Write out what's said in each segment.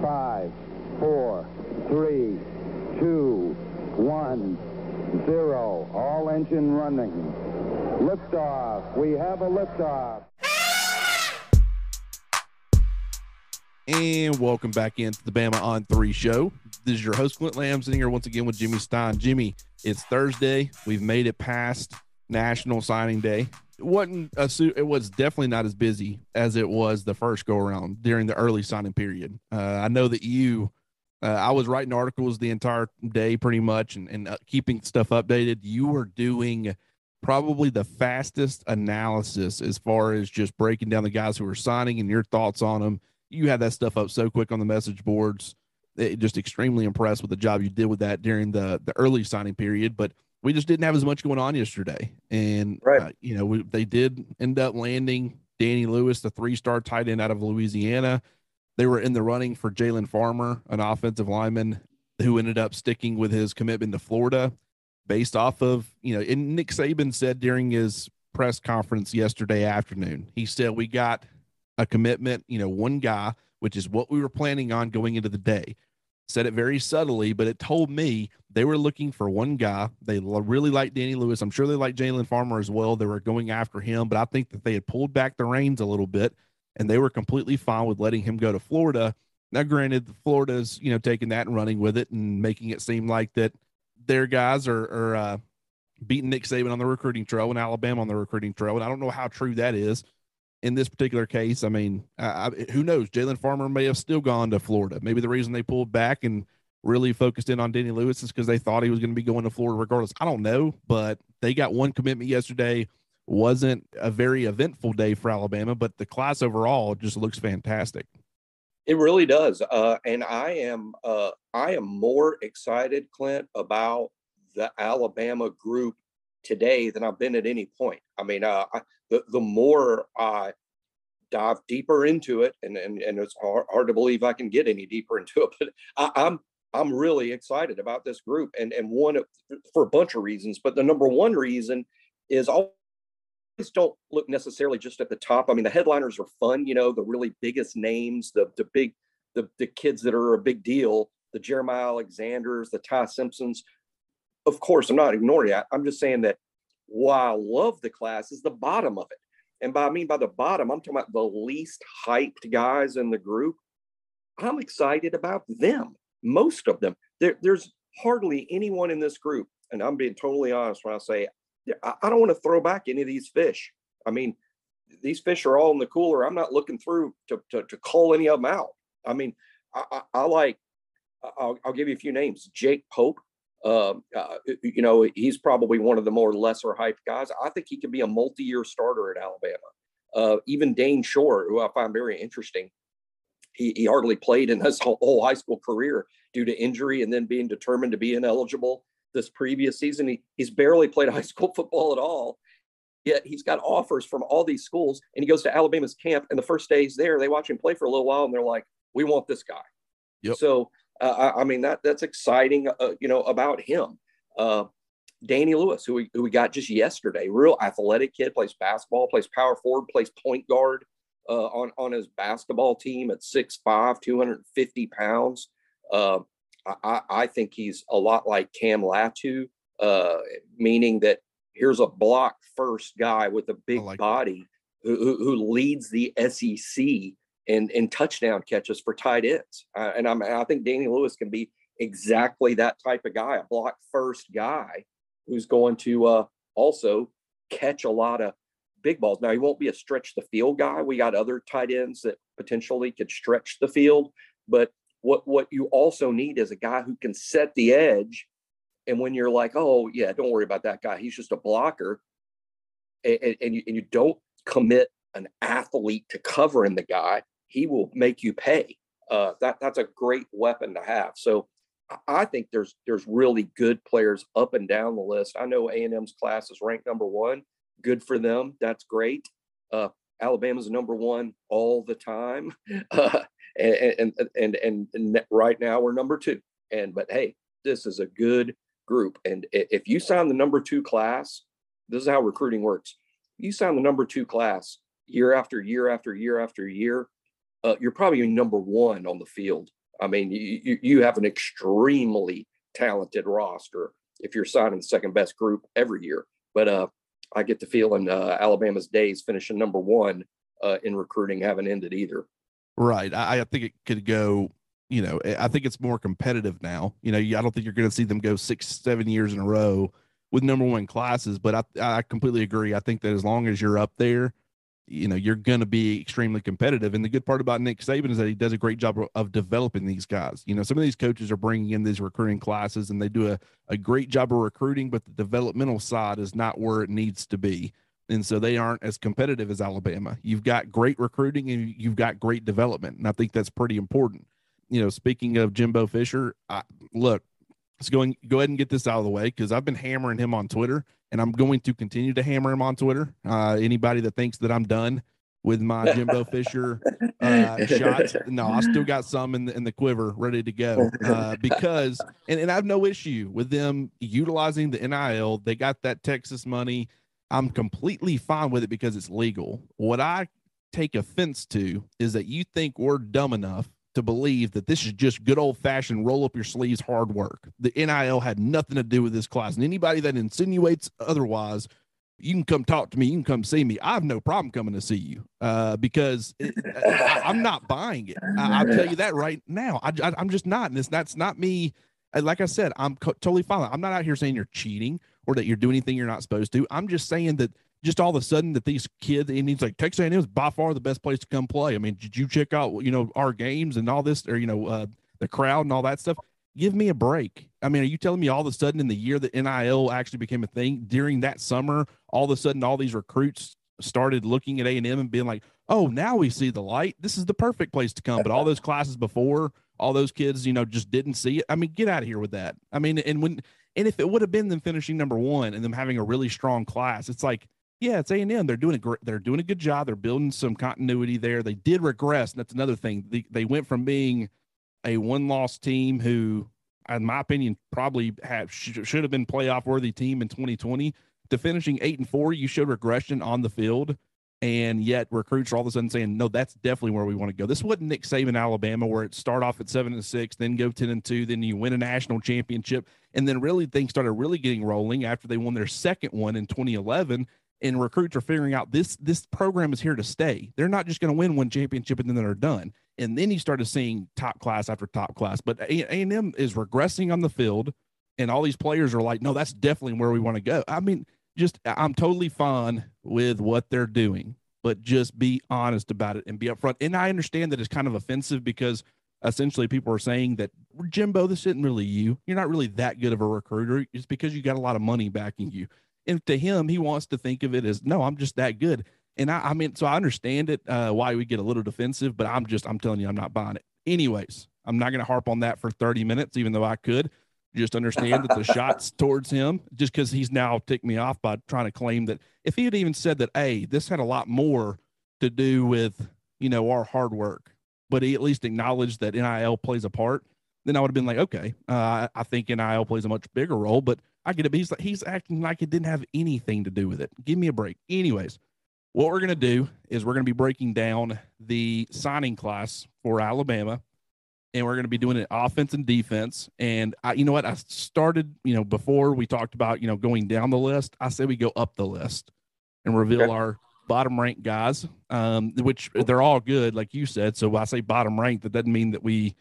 Five, four, three, two, one, zero. All engine running. Liftoff. We have a liftoff. And welcome back into the Bama on Three show. This is your host, Clint Lamb, sitting here once again with Jimmy Stein. Jimmy, it's Thursday. We've made it past National Signing Day. Wasn't a suit. It was definitely not as busy as it was the first go around during the early signing period. Uh, I know that you, uh, I was writing articles the entire day pretty much and, and uh, keeping stuff updated. You were doing probably the fastest analysis as far as just breaking down the guys who were signing and your thoughts on them. You had that stuff up so quick on the message boards. It, just extremely impressed with the job you did with that during the the early signing period. But we just didn't have as much going on yesterday. And, right. uh, you know, we, they did end up landing Danny Lewis, the three star tight end out of Louisiana. They were in the running for Jalen Farmer, an offensive lineman who ended up sticking with his commitment to Florida based off of, you know, and Nick Saban said during his press conference yesterday afternoon, he said, We got a commitment, you know, one guy, which is what we were planning on going into the day said it very subtly, but it told me they were looking for one guy. They really liked Danny Lewis. I'm sure they like Jalen Farmer as well. They were going after him, but I think that they had pulled back the reins a little bit and they were completely fine with letting him go to Florida. Now, granted, Florida's, you know, taking that and running with it and making it seem like that their guys are, are uh, beating Nick Saban on the recruiting trail and Alabama on the recruiting trail. And I don't know how true that is in this particular case, I mean, I, who knows? Jalen Farmer may have still gone to Florida. Maybe the reason they pulled back and really focused in on Danny Lewis is because they thought he was going to be going to Florida regardless. I don't know, but they got one commitment yesterday. Wasn't a very eventful day for Alabama, but the class overall just looks fantastic. It really does, uh, and I am uh, I am more excited, Clint, about the Alabama group today than I've been at any point. I mean, uh, I, the the more I dive deeper into it, and and, and it's hard, hard to believe I can get any deeper into it, but I, I'm I'm really excited about this group, and and one for a bunch of reasons. But the number one reason is always don't look necessarily just at the top. I mean, the headliners are fun, you know, the really biggest names, the the big the the kids that are a big deal, the Jeremiah Alexanders, the Ty Simpsons. Of course, I'm not ignoring that. I'm just saying that while I love the class, is the bottom of it. And by I mean by the bottom, I'm talking about the least hyped guys in the group. I'm excited about them, most of them. There, there's hardly anyone in this group, and I'm being totally honest when I say I, I don't want to throw back any of these fish. I mean, these fish are all in the cooler. I'm not looking through to, to, to call any of them out. I mean, I, I, I like, I'll, I'll, give you a few names. Jake Pope, um, uh, you know, he's probably one of the more lesser hyped guys. I think he could be a multi-year starter at Alabama. Uh, even Dayne Shor, who I find very interesting, he, he hardly played in his whole, whole, high school career due to injury and then being determined to be ineligible this previous season. He, he's barely played high school football at all. Yet he's got offers from all these schools, and he goes to Alabama's camp. And the first day he's there, they watch him play for a little while, and they're like, "We want this guy." Yep. So uh, I, I, mean that that's exciting, uh, you know, about him. Uh, Danny Lewis, who we, who we got just yesterday, real athletic kid, plays basketball, plays power forward, plays point guard uh, on on his basketball team at 6'5", 250 pounds. Uh, I, I, think he's a lot like Cam Latu, uh, meaning that here's a block first guy with a big like body who, who, who leads the SEC and, and touchdown catches for tight ends. Uh, and I'm, I think Danny Lewis can be exactly that type of guy, a block first guy who's going to uh, also catch a lot of big balls. Now, he won't be a stretch the field guy. We got other tight ends that potentially could stretch the field. But what, what you also need is a guy who can set the edge. And when you're like, oh, yeah, don't worry about that guy, he's just a blocker. And, and, you, and you don't commit an athlete to covering the guy, he will make you pay. uh, that that's a great weapon to have. So I think there's there's really good players up and down the list. I know A and M's class is ranked number one. Good for them. That's great. Uh, Alabama's number one all the time, uh, and, and, and and and right now we're number two. And but hey, this is a good group. And if you sign the number two class, this is how recruiting works. You sign the number two class year after year after year after year. Uh, you're probably number one on the field I mean, you, you have an extremely talented roster if you're signing the second best group every year. But uh, I get the feeling uh, Alabama's days finishing number one uh, in recruiting haven't ended either. Right. I, I, think it could go. You know, I think it's more competitive now. You know, I don't think you're going to see them go six, seven years in a row with number one classes. But I, I completely agree. I think that as long as you're up there, you know you're going to be extremely competitive. And the good part about nick saban is that he does a great job of developing these guys. You know some of these coaches are bringing in these recruiting classes and they do a, a great job of recruiting but the developmental side is not where it needs to be. And so they aren't as competitive as alabama. You've got great recruiting and you've got great development. And i think that's pretty important. You know speaking of jimbo fisher I, look let's go and go ahead and get this out of the way because i've been hammering him on twitter and I'm going to continue to hammer him on Twitter. Uh, anybody that thinks that I'm done with my Jimbo Fisher uh, shots, no, I still got some in the, in the quiver ready to go uh, because, and, and I have no issue with them utilizing the NIL. They got that Texas money. I'm completely fine with it because it's legal. What I take offense to is that you think we're dumb enough to believe that this is just good old fashioned roll up your sleeves hard work. The NIL had nothing to do with this class. And anybody that insinuates otherwise, you can come talk to me. You can come see me. I have no problem coming to see you uh, because it, I, am not buying it. I, will tell you that right now. I, am just not. And it's, that's not me. Like I said, I'm co- totally fine. I'm not out here saying you're cheating or that you're doing anything you're not supposed to. I'm just saying that just all of a sudden that these kids and he's like Texas A&M is by far the best place to come play. I mean, did you check out you know our games and all this or you know uh, the crowd and all that stuff? Give me a break. I mean, are you telling me all of a sudden in the year that NIL actually became a thing during that summer, all of a sudden all these recruits started looking at A&M and being like, "Oh, now we see the light. This is the perfect place to come." But all those classes before, all those kids, you know, just didn't see it. I mean, get out of here with that. I mean, and when and if it would have been them finishing number 1 and them having a really strong class, it's like yeah, it's A and M. They're doing a great. They're doing a good job. They're building some continuity there. They did regress. And that's another thing. They, they went from being a one-loss team who, in my opinion, probably have sh- should have been playoff worthy team in 2020 to finishing eight and four. You showed regression on the field, and yet recruits are all of a sudden saying, "No, that's definitely where we want to go." This wasn't Nick Saban, Alabama, where it start off at seven and six, then go ten and two, then you win a national championship, and then really things started really getting rolling after they won their second one in 2011 and recruits are figuring out this this program is here to stay. They're not just going to win one championship and then they're done. And then you started seeing top class after top class. But A and M is regressing on the field, and all these players are like, no, that's definitely where we want to go. I mean, just I'm totally fine with what they're doing, but just be honest about it and be upfront. And I understand that it's kind of offensive because essentially people are saying that Jimbo, this isn't really you. You're not really that good of a recruiter. It's because you got a lot of money backing you and to him, he wants to think of it as no, I'm just that good. And I, I mean, so I understand it uh, why we get a little defensive, but I'm just, I'm telling you, I'm not buying it. Anyways, I'm not going to harp on that for 30 minutes, even though I could. Just understand that the shots towards him, just because he's now ticked me off by trying to claim that if he had even said that, hey, this had a lot more to do with, you know, our hard work, but he at least acknowledged that NIL plays a part, then I would have been like, okay, uh, I think NIL plays a much bigger role, but I get it. But he's like, he's acting like it didn't have anything to do with it. Give me a break. Anyways, what we're going to do is we're going to be breaking down the signing class for Alabama, and we're going to be doing it offense and defense. And I, you know what? I started, you know, before we talked about, you know, going down the list. I say we go up the list and reveal okay. our bottom ranked guys, um, which they're all good, like you said. So I say bottom ranked. That doesn't mean that we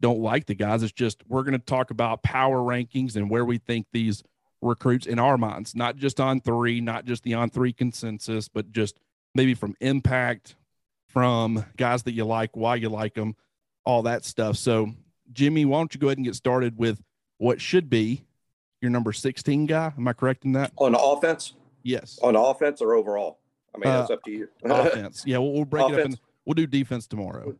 don't like the guys. It's just we're going to talk about power rankings and where we think these recruits in our minds, not just on three, not just the on three consensus, but just maybe from impact, from guys that you like, why you like them, all that stuff. So, Jimmy, why don't you go ahead and get started with what should be your number 16 guy? Am I correct in that? On offense? Yes. On offense or overall? I mean, uh, up to you. offense. Yeah, we'll, we'll break offense. it up and we'll do defense tomorrow.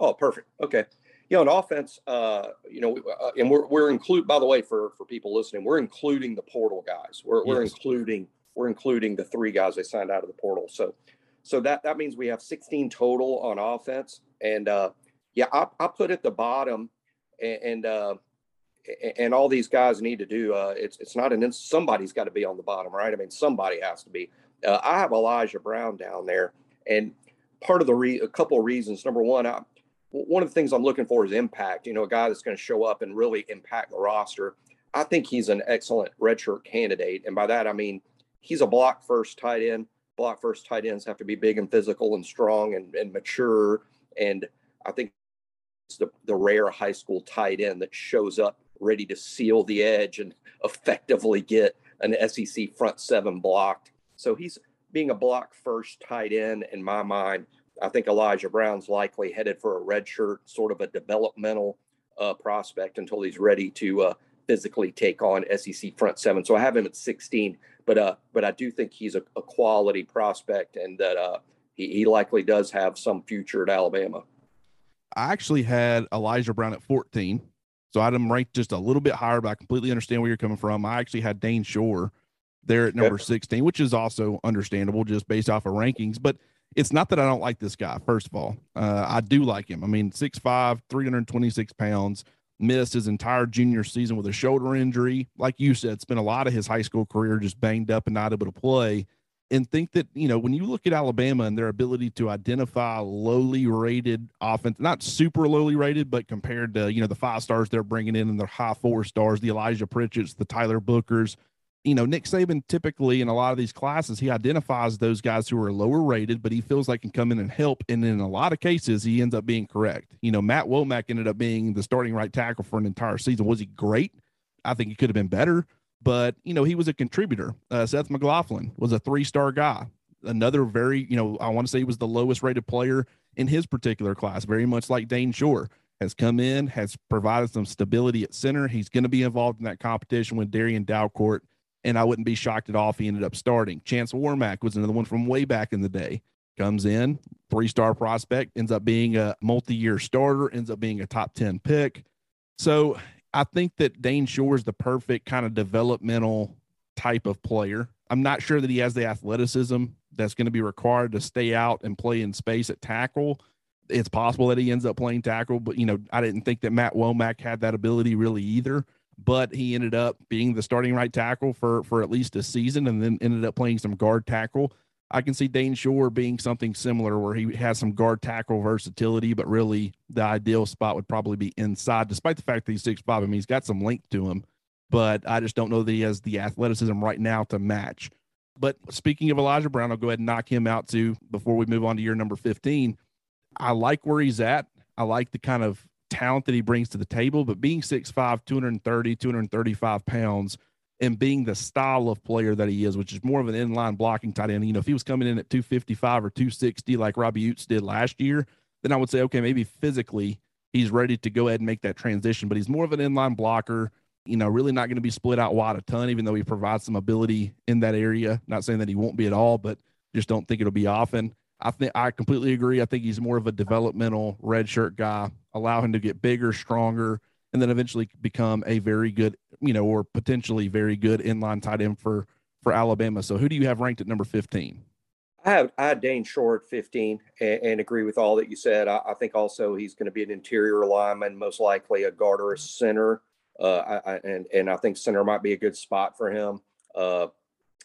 Oh, perfect. Okay. You know, on offense, uh, you know, uh, and we're we're include by the way for for people listening, we're including the portal guys. We're we're including we're including the three guys they signed out of the portal. So so that that means we have 16 total on offense. And uh, yeah, I, I put at the bottom, and, and uh, and all these guys need to do. Uh, it's it's not an ins- somebody's got to be on the bottom, right? I mean, somebody has to be. Uh, I have Elijah Brown down there, and part of the re- a couple of reasons. Number one, I, one of the things I'm looking for is impact. You know, a guy that's going to show up and really impact the roster. I think he's an excellent redshirt candidate, and by that I mean he's a block first tight end. Block first tight ends have to be big and physical and strong and, and mature. And I think it's the, the rare high school tight end that shows up ready to seal the edge and effectively get an SEC front seven blocked. So he's being a block first tight end in my mind. I think Elijah Brown's likely headed for a red shirt, sort of a developmental uh, prospect until he's ready to uh, physically take on SEC front seven. So I have him at 16, but uh, but I do think he's a, a quality prospect and that uh, he, he likely does have some future at Alabama. I actually had Elijah Brown at 14. So I had him ranked just a little bit higher, but I completely understand where you're coming from. I actually had Dayne Shor there at number 16, which is also understandable just based off of rankings. But it's not that I don't like this guy, first of all. Uh, I do like him. I mean, 6'5, 326 pounds, missed his entire junior season with a shoulder injury. Like you said, spent a lot of his high school career just banged up and not able to play and think that you know when you look at Alabama and their ability to identify lowly rated offense, not super lowly rated, but compared to you know the five stars they're bringing in and their high four stars, the Elijah Pritchett's, the Tyler Booker's, you know Nick Saban typically in a lot of these classes he identifies those guys who are lower rated, but he feels like can come in and help, and in a lot of cases he ends up being correct. You know Matt Womack ended up being the starting right tackle for an entire season. Was he great? I think he could have been better but you know he was a contributor. Uh, Seth McLaughlin was a three-star guy, another very you know I want to say he was the lowest rated player in his particular class, very much like Dayne Shor has come in, has provided some stability at center. He's going to be involved in that competition with Darrian Dalcourt, and I wouldn't be shocked at all if he ended up starting. Chance Warmack was another one from way back in the day. Comes in, three-star prospect, ends up being a multi-year starter, ends up being a top 10 pick. So I think that Dayne Shor is the perfect kind of developmental type of player. I'm not sure that he has the athleticism that's going to be required to stay out and play in space at tackle. It's possible that he ends up playing tackle, but you know, I didn't think that Matt Womack had that ability really either. But he ended up being the starting right tackle for for at least a season, and then ended up playing some guard tackle. I can see Dayne Shor being something similar where he has some guard tackle versatility, but really the ideal spot would probably be inside, despite the fact that he's six five. I mean, he's got some length to him, but I just don't know that he has the athleticism right now to match. But speaking of Elijah Brown, I'll go ahead and knock him out too before we move on to year number 15. I like where he's at. I like the kind of talent that he brings to the table, but being 6'5, 230, 235 pounds, and being the style of player that he is, which is more of an inline blocking tight end. You know, if he was coming in at 255 or 260 like Robbie Ouzts did last year, then I would say, okay, maybe physically he's ready to go ahead and make that transition. But he's more of an inline blocker, you know, really not going to be split out wide a ton, even though he provides some ability in that area. Not saying that he won't be at all, but just don't think it'll be often. I think I completely agree. I think he's more of a developmental red shirt guy. Allow him to get bigger, stronger, and then eventually become a very good, you know, or potentially very good inline tight end for for Alabama. So who do you have ranked at number 15? I have I had Dayne Shor at 15 and, and agree with all that you said. I, I think also he's going to be an interior lineman, most likely a guard or a center. Uh, I, I, and and I think center might be a good spot for him. Uh,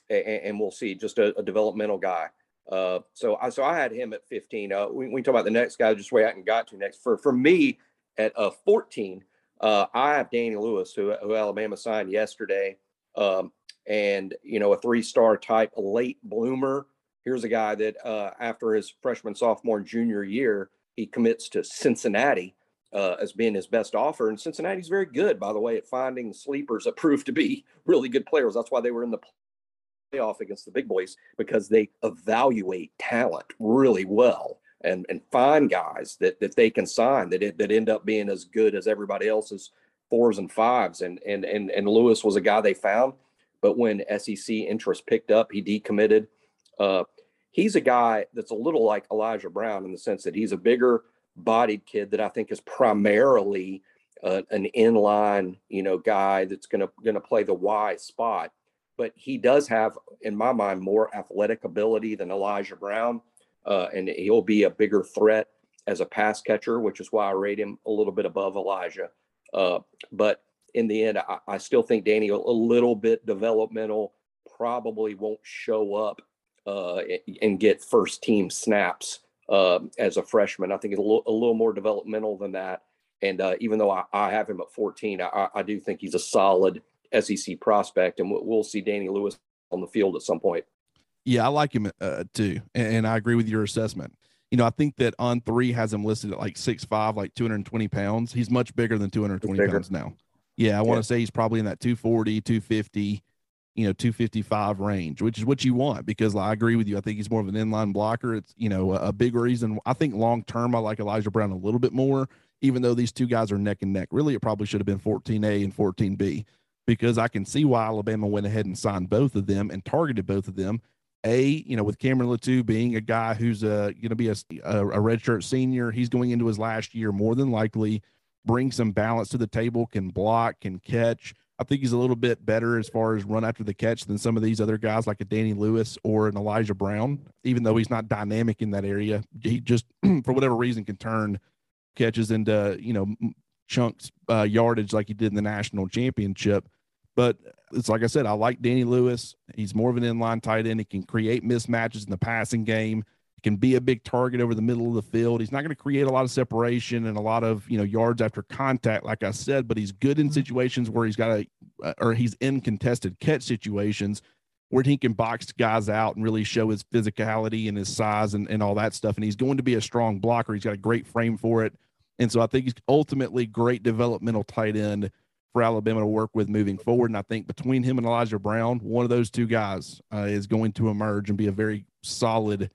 and, and we'll see, just a, a developmental guy. Uh, so I so I had him at 15. Uh, we, we talk about the next guy, just where I can got to next. For for me at uh, 14, uh, I have Danny Lewis, who, who Alabama signed yesterday, um, and you know a three-star type, late bloomer. Here's a guy that uh, after his freshman, sophomore, junior year, he commits to Cincinnati uh, as being his best offer. And Cincinnati's very good, by the way, at finding sleepers that prove to be really good players. That's why they were in the playoff against the big boys because they evaluate talent really well and and find guys that that they can sign that that end up being as good as everybody else's fours and fives. And and and and Lewis was a guy they found, but when SEC interest picked up, he decommitted. Uh, he's a guy that's a little like Elijah Brown in the sense that he's a bigger bodied kid that I think is primarily uh, an inline, you know, guy that's going to going to play the Y spot. But he does have, in my mind, more athletic ability than Elijah Brown, uh, and he'll be a bigger threat as a pass catcher, which is why I rate him a little bit above Elijah. Uh, but in the end, I, I, still think Danny a little bit developmental, probably won't show up uh, and get first team snaps uh, as a freshman. I think it's a little, a little more developmental than that. And uh, even though I, I, have him at 14, I, I, do think he's a solid SEC prospect, and we'll, see Danny Lewis on the field at some point. Yeah, I like him uh, too, and, and, I agree with your assessment. You know, I think that on three has him listed at like six five, like 220 pounds. He's much bigger than 220 pounds now. Yeah, I want to say he's probably in that 240, 250 you know 255 range which is what you want because i agree with you i think he's more of an inline blocker it's you know a, a big reason i think long term i like elijah brown a little bit more even though these two guys are neck and neck really it probably should have been 14a and 14b because i can see why alabama went ahead and signed both of them and targeted both of them a you know with cameron latu being a guy who's uh, going to be a, a, a redshirt senior he's going into his last year more than likely bring some balance to the table can block can catch I think he's a little bit better as far as run after the catch than some of these other guys like a Danny Lewis or an Elijah Brown. Even though he's not dynamic in that area, he just for whatever reason can turn catches into you know chunks uh, yardage like he did in the national championship. But it's like I said, I like Danny Lewis. He's more of an inline tight end. He can create mismatches in the passing game He can be a big target over the middle of the field. He's not going to create a lot of separation and a lot of you know yards after contact, like I said, but he's good in mm-hmm. situations where he's got a uh, or he's in contested catch situations where he can box guys out and really show his physicality and his size and, and all that stuff. And he's going to be a strong blocker. He's got a great frame for it. And so I think he's ultimately great developmental tight end for Alabama to work with moving forward. And I think between him and Elijah Brown, one of those two guys uh, is going to emerge and be a very solid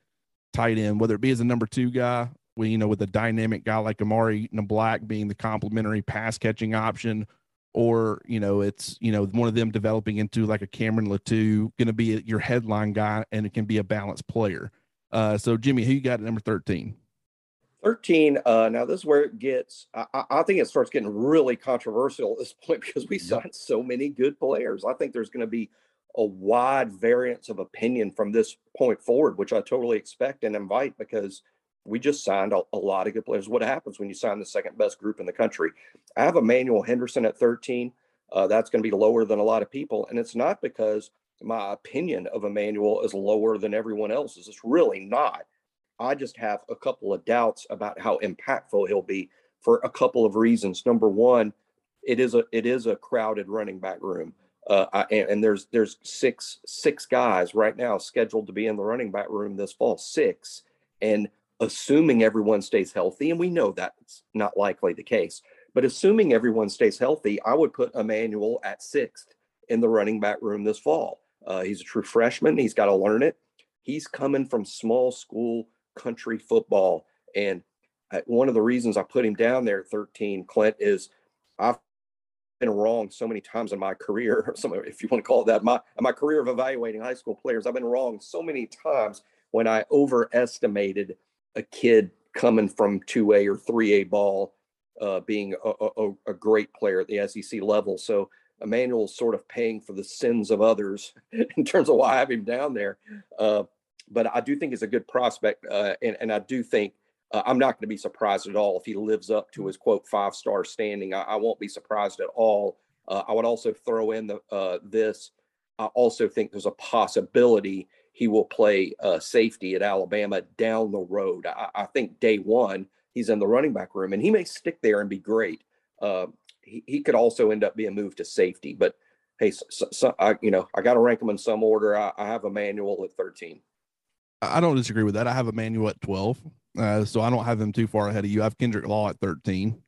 tight end, whether it be as a number two guy, we, you know, with a dynamic guy like Amari Niblack being the complementary pass catching option, or, you know, it's, you know, one of them developing into like a Cameron Latu, going to be your headline guy, and it can be a balanced player. Uh, so, Jimmy, who you got at number 13? 13 uh now this is where it gets I, I, think it starts getting really controversial at this point because we signed so many good players i think there's going to be a wide variance of opinion from this point forward, which I totally expect and invite because we just signed a, a, lot of good players. What happens when you sign the second best group in the country? I have Emmanuel Henderson at 13. Uh, that's going to be lower than a lot of people. And it's not because my opinion of Emmanuel is lower than everyone else's. It's really not. I just have a couple of doubts about how impactful he'll be for a couple of reasons. Number one, it is a it is a crowded running back room. Uh, I, and, and, there's there's six six guys right now scheduled to be in the running back room this fall. Six, and assuming everyone stays healthy, and we know that's not likely the case, but assuming everyone stays healthy, I would put Emmanuel at sixth in the running back room this fall. Uh, he's a true freshman. He's got to learn it. He's coming from small school country football, and one of the reasons I put him down there, 13, Clint, is I've been wrong so many times in my career, if you want to call it that, my my career of evaluating high school players, I've been wrong so many times when I overestimated a kid coming from 2A or 3A ball uh, being a, a, a, great player at the SEC level. So Emmanuel's sort of paying for the sins of others in terms of why I have him down there. Uh, but I do think he's a good prospect, uh, and, and I do think uh, I'm not going to be surprised at all if he lives up to his quote five star standing. I, I, won't be surprised at all. Uh, I would also throw in the uh, this. I also think there's a possibility he will play uh, safety at Alabama down the road. I, I, think day one he's in the running back room and he may stick there and be great. Uh, he, he could also end up being moved to safety, but hey, so, so, I, you know, I got to rank him in some order. I, I have Emmanuel at 13. I don't disagree with that. I have Emmanuel at 12. Uh, so I don't have them too far ahead of you. I have Kendrick Law at 13.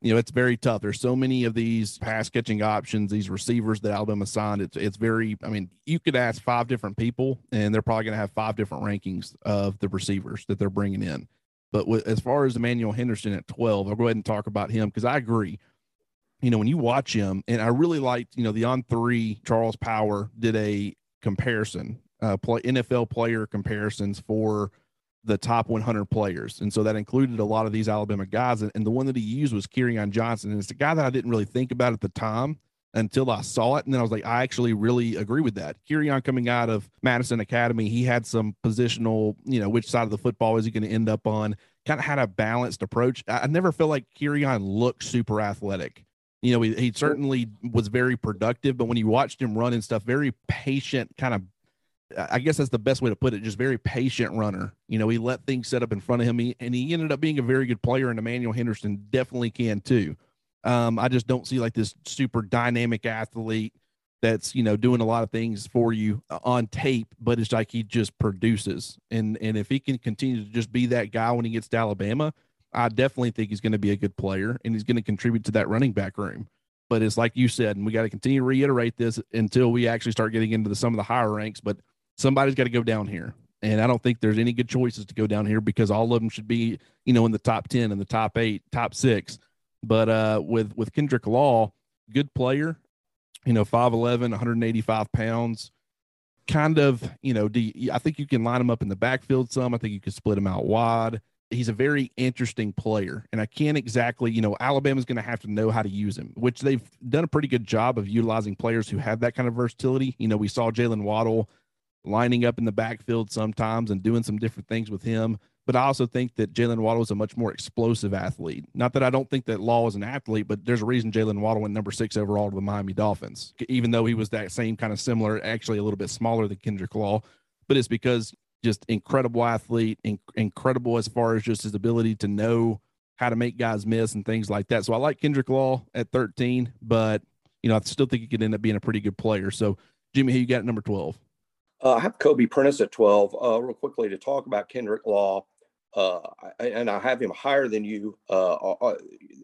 You know, it's very tough. There's so many of these pass catching options, these receivers that Alabama signed. It's it's very. I mean, you could ask five different people, and they're probably going to have five different rankings of the receivers that they're bringing in. But with, as far as Emmanuel Henderson at 12, I'll go ahead and talk about him because I agree. You know, when you watch him, and I really liked, you know, the on three Charles Power did a comparison, uh, play NFL player comparisons for the top 100 players. And so that included a lot of these Alabama guys. And, and the one that he used was Kerryon Johnson. And it's a guy that I didn't really think about at the time until I saw it. And then I was like, I actually really agree with that. Kerryon coming out of Madison Academy, he had some positional, you know, which side of the football is he going to end up on? Kind of had a balanced approach. I, I never felt like Kerryon looked super athletic. You know, he, he certainly was very productive, but when you watched him run and stuff, very patient, kind of I guess that's the best way to put it. Just very patient runner. You know, he let things set up in front of him, he, and he ended up being a very good player. And Emmanuel Henderson definitely can too. Um, I just don't see like this super dynamic athlete that's you know doing a lot of things for you on tape, but it's like he just produces. And and if he can continue to just be that guy when he gets to Alabama, I definitely think he's going to be a good player and he's going to contribute to that running back room. But it's like you said, and we got to continue to reiterate this until we actually start getting into the, some of the higher ranks. But somebody's got to go down here. And I don't think there's any good choices to go down here because all of them should be, you know, in the top 10 and the top eight, top six. But uh, with, with Kendrick Law, good player, you know, 5'11, 185 pounds, kind of, you know, do you, I think you can line him up in the backfield some. I think you can split him out wide. He's a very interesting player. And I can't exactly, you know, Alabama's going to have to know how to use him, which they've done a pretty good job of utilizing players who have that kind of versatility. You know, we saw Jaylen Waddle lining up in the backfield sometimes and doing some different things with him. But I also think that Jaylen Waddle is a much more explosive athlete. Not that I don't think that Law is an athlete, but there's a reason Jaylen Waddle went number six overall to the Miami Dolphins, even though he was that same kind of similar, actually a little bit smaller than Kendrick Law. But it's because just incredible athlete, inc- incredible as far as just his ability to know how to make guys miss and things like that. So I like Kendrick Law at 13, but you know I still think he could end up being a pretty good player. So Jimmy, who you got number 12? Uh, I have Kobe Prentice at 12. Uh, real quickly to talk about Kendrick Law, uh, and I have him higher than you, uh, uh, uh,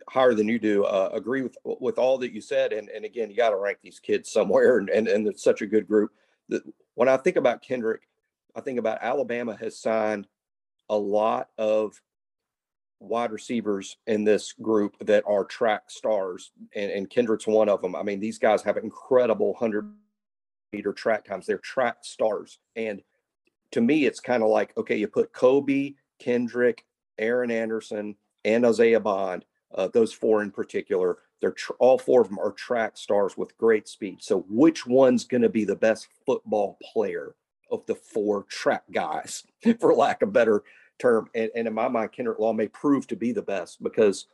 higher than you do. agree with with all that you said, and and again, you got to rank these kids somewhere, and, and and it's such a good group. That when I think about Kendrick, I think about Alabama has signed a lot of wide receivers in this group that are track stars, and, and Kendrick's one of them. I mean, these guys have incredible hundred meter track times. They're track stars. And to me, it's kind of like, okay, you put Kobe, Kendrick, Aaron Anderson, and Isaiah Bond, uh, those four in particular. They're tr- all four of them are track stars with great speed. So which one's going to be the best football player of the four track guys, for lack of a better term? And, and in my mind, Kendrick Law may prove to be the best because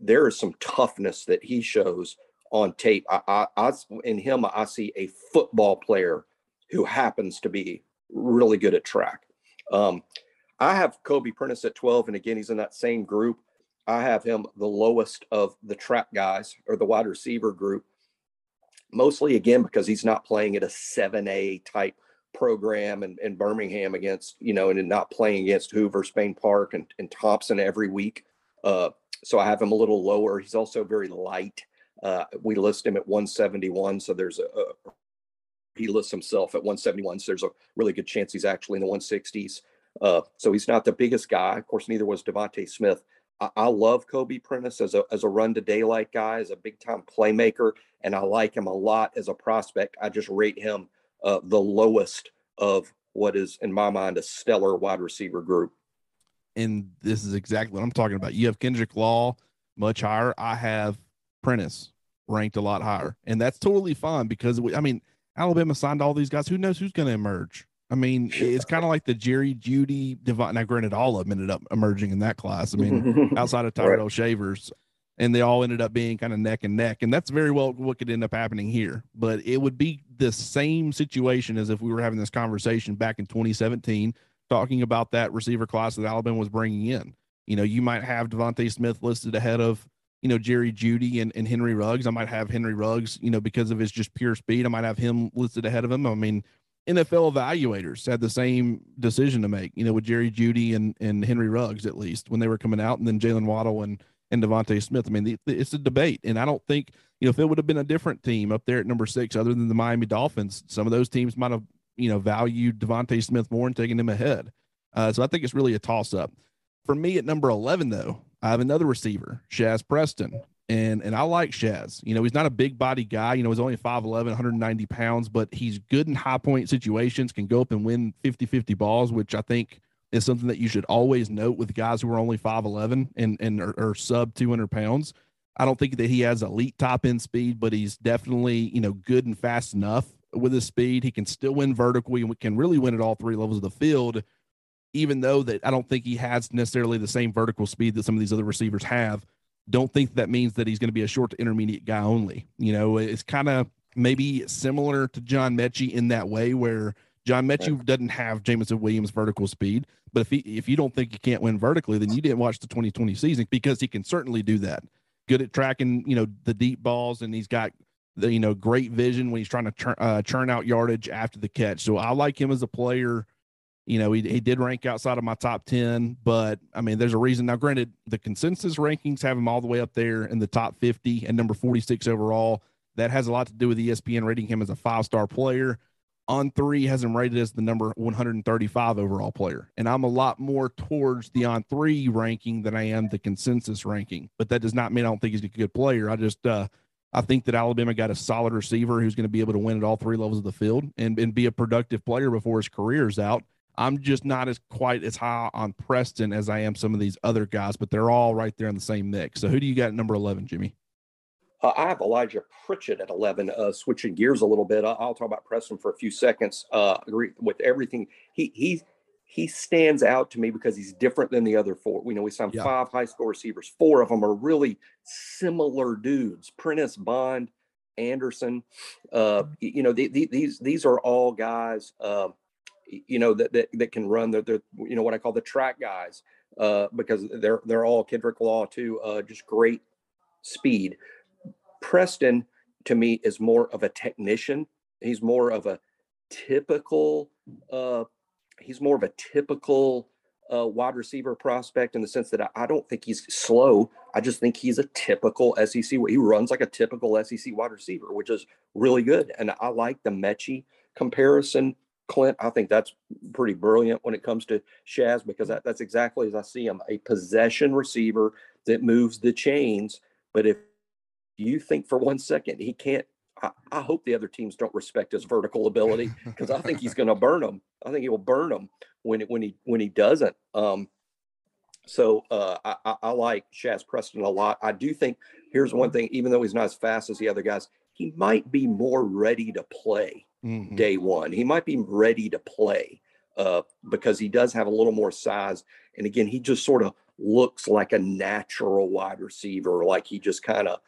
there is some toughness that he shows on tape. I, I, I, in him, I see a football player who happens to be really good at track. Um, I have Kobe Prentice at 12, and again, he's in that same group. I have him the lowest of the track guys or the wide receiver group, mostly again because he's not playing at a 7A type program in, in Birmingham against, you know, and not playing against Hoover, Spain Park, and, and Thompson every week. Uh, so I have him a little lower. He's also very light. Uh, we list him at 171. So there's a, a, he lists himself at 171. So there's a really good chance he's actually in the 160s. Uh, so he's not the biggest guy. Of course, neither was DeVonta Smith. I, I, love Kobe Prentice as a as a run to daylight guy, as a big time playmaker, and I like him a lot as a prospect. I just rate him uh, the lowest of what is, in my mind, a stellar wide receiver group. And this is exactly what I'm talking about. You have Kendrick Law much higher. I have Prentice ranked a lot higher, and that's totally fine because we, I mean Alabama signed all these guys. Who knows who's going to emerge? I mean, it's kind of like the Jerry Jeudy Devon. Now, granted, all of them ended up emerging in that class. I mean, outside of Tyrell right. Shavers, and they all ended up being kind of neck and neck. And that's very well what could end up happening here. But it would be the same situation as if we were having this conversation back in 2017, talking about that receiver class that Alabama was bringing in. You know, you might have DeVonta Smith listed ahead of you know, Jerry Jeudy and, and Henry Ruggs. I might have Henry Ruggs, you know, because of his just pure speed. I might have him listed ahead of him. I mean, NFL evaluators had the same decision to make, you know, with Jerry Jeudy and, and Henry Ruggs, at least when they were coming out, and then Jaylen Waddle and, and DeVonta Smith. I mean, the, the, it's a debate. And I don't think, you know, if it would have been a different team up there at number six, other than the Miami Dolphins, some of those teams might have, you know, valued DeVonta Smith more and taken him ahead. Uh, so I think it's really a toss up. For me at number 11, though, I have another receiver, Shazz Preston. And and I like Shazz. You know, he's not a big body guy. You know, he's only 5'11, 190 pounds, but he's good in high point situations, can go up and win 50 50 balls, which I think is something that you should always note with guys who are only 5'11 and, and are, are sub 200 pounds. I don't think that he has elite top end speed, but he's definitely, you know, good and fast enough with his speed. He can still win vertically and can really win at all three levels of the field, even though that I don't think he has necessarily the same vertical speed that some of these other receivers have. Don't think that means that he's going to be a short to intermediate guy only. You know, it's kind of maybe similar to John Metchie in that way where John Metchie right. doesn't have Jameson Williams vertical speed, but if he if you don't think he can't win vertically, then you didn't watch the 2020 season because he can certainly do that. Good at tracking, you know, the deep balls, and he's got the you know great vision when he's trying to turn uh, churn out yardage after the catch. So I like him as a player. You know, he, he did rank outside of my top 10, but I mean, there's a reason. Now, granted, the consensus rankings have him all the way up there in the top 50 and number 46 overall. That has a lot to do with ESPN rating him as a five star player on three has him rated as the number 135 overall player. And I'm a lot more towards the on three ranking than I am the consensus ranking. But that does not mean I don't think he's a good player. I just, uh, I think that Alabama got a solid receiver who's going to be able to win at all three levels of the field and, and be a productive player before his career is out. I'm just not as quite as high on Preston as I am some of these other guys, but they're all right there in the same mix. So who do you got at number 11, Jimmy? Uh, I have Elijah Pritchett at 11. Uh, switching gears a little bit, I'll, I'll, talk about Preston for a few seconds. Uh, agree with everything. He he he stands out to me because he's different than the other four. We know we signed yeah. five high school receivers. Four of them are really similar dudes. Prentice Bond, Anderson. Uh, you know the, the, these these are all guys. Uh, you know that, that that can run. They're, they're you know what I call the track guys uh, because they're they're all Kendrick Law too. Uh, just great speed. Preston, to me, is more of a technician. He's more of a typical. Uh, he's more of a typical uh, wide receiver prospect in the sense that I, I, don't think he's slow. I just think he's a typical SEC. He runs like a typical SEC wide receiver, which is really good. And I like the Metchie comparison, Clint. I think that's pretty brilliant when it comes to Shazz because that, that's exactly as I see him a possession receiver that moves the chains. But if you think for one second he can't I, I hope the other teams don't respect his vertical ability because I think he's going to burn them. I think he will burn them when when he when he doesn't. Um, so uh, I, I, like Shazz Preston a lot. I do think here's one thing: even though he's not as fast as the other guys, he might be more ready to play mm-hmm. day one. He might be ready to play uh, because he does have a little more size. And again, he just sort of looks like a natural wide receiver, like he just kind of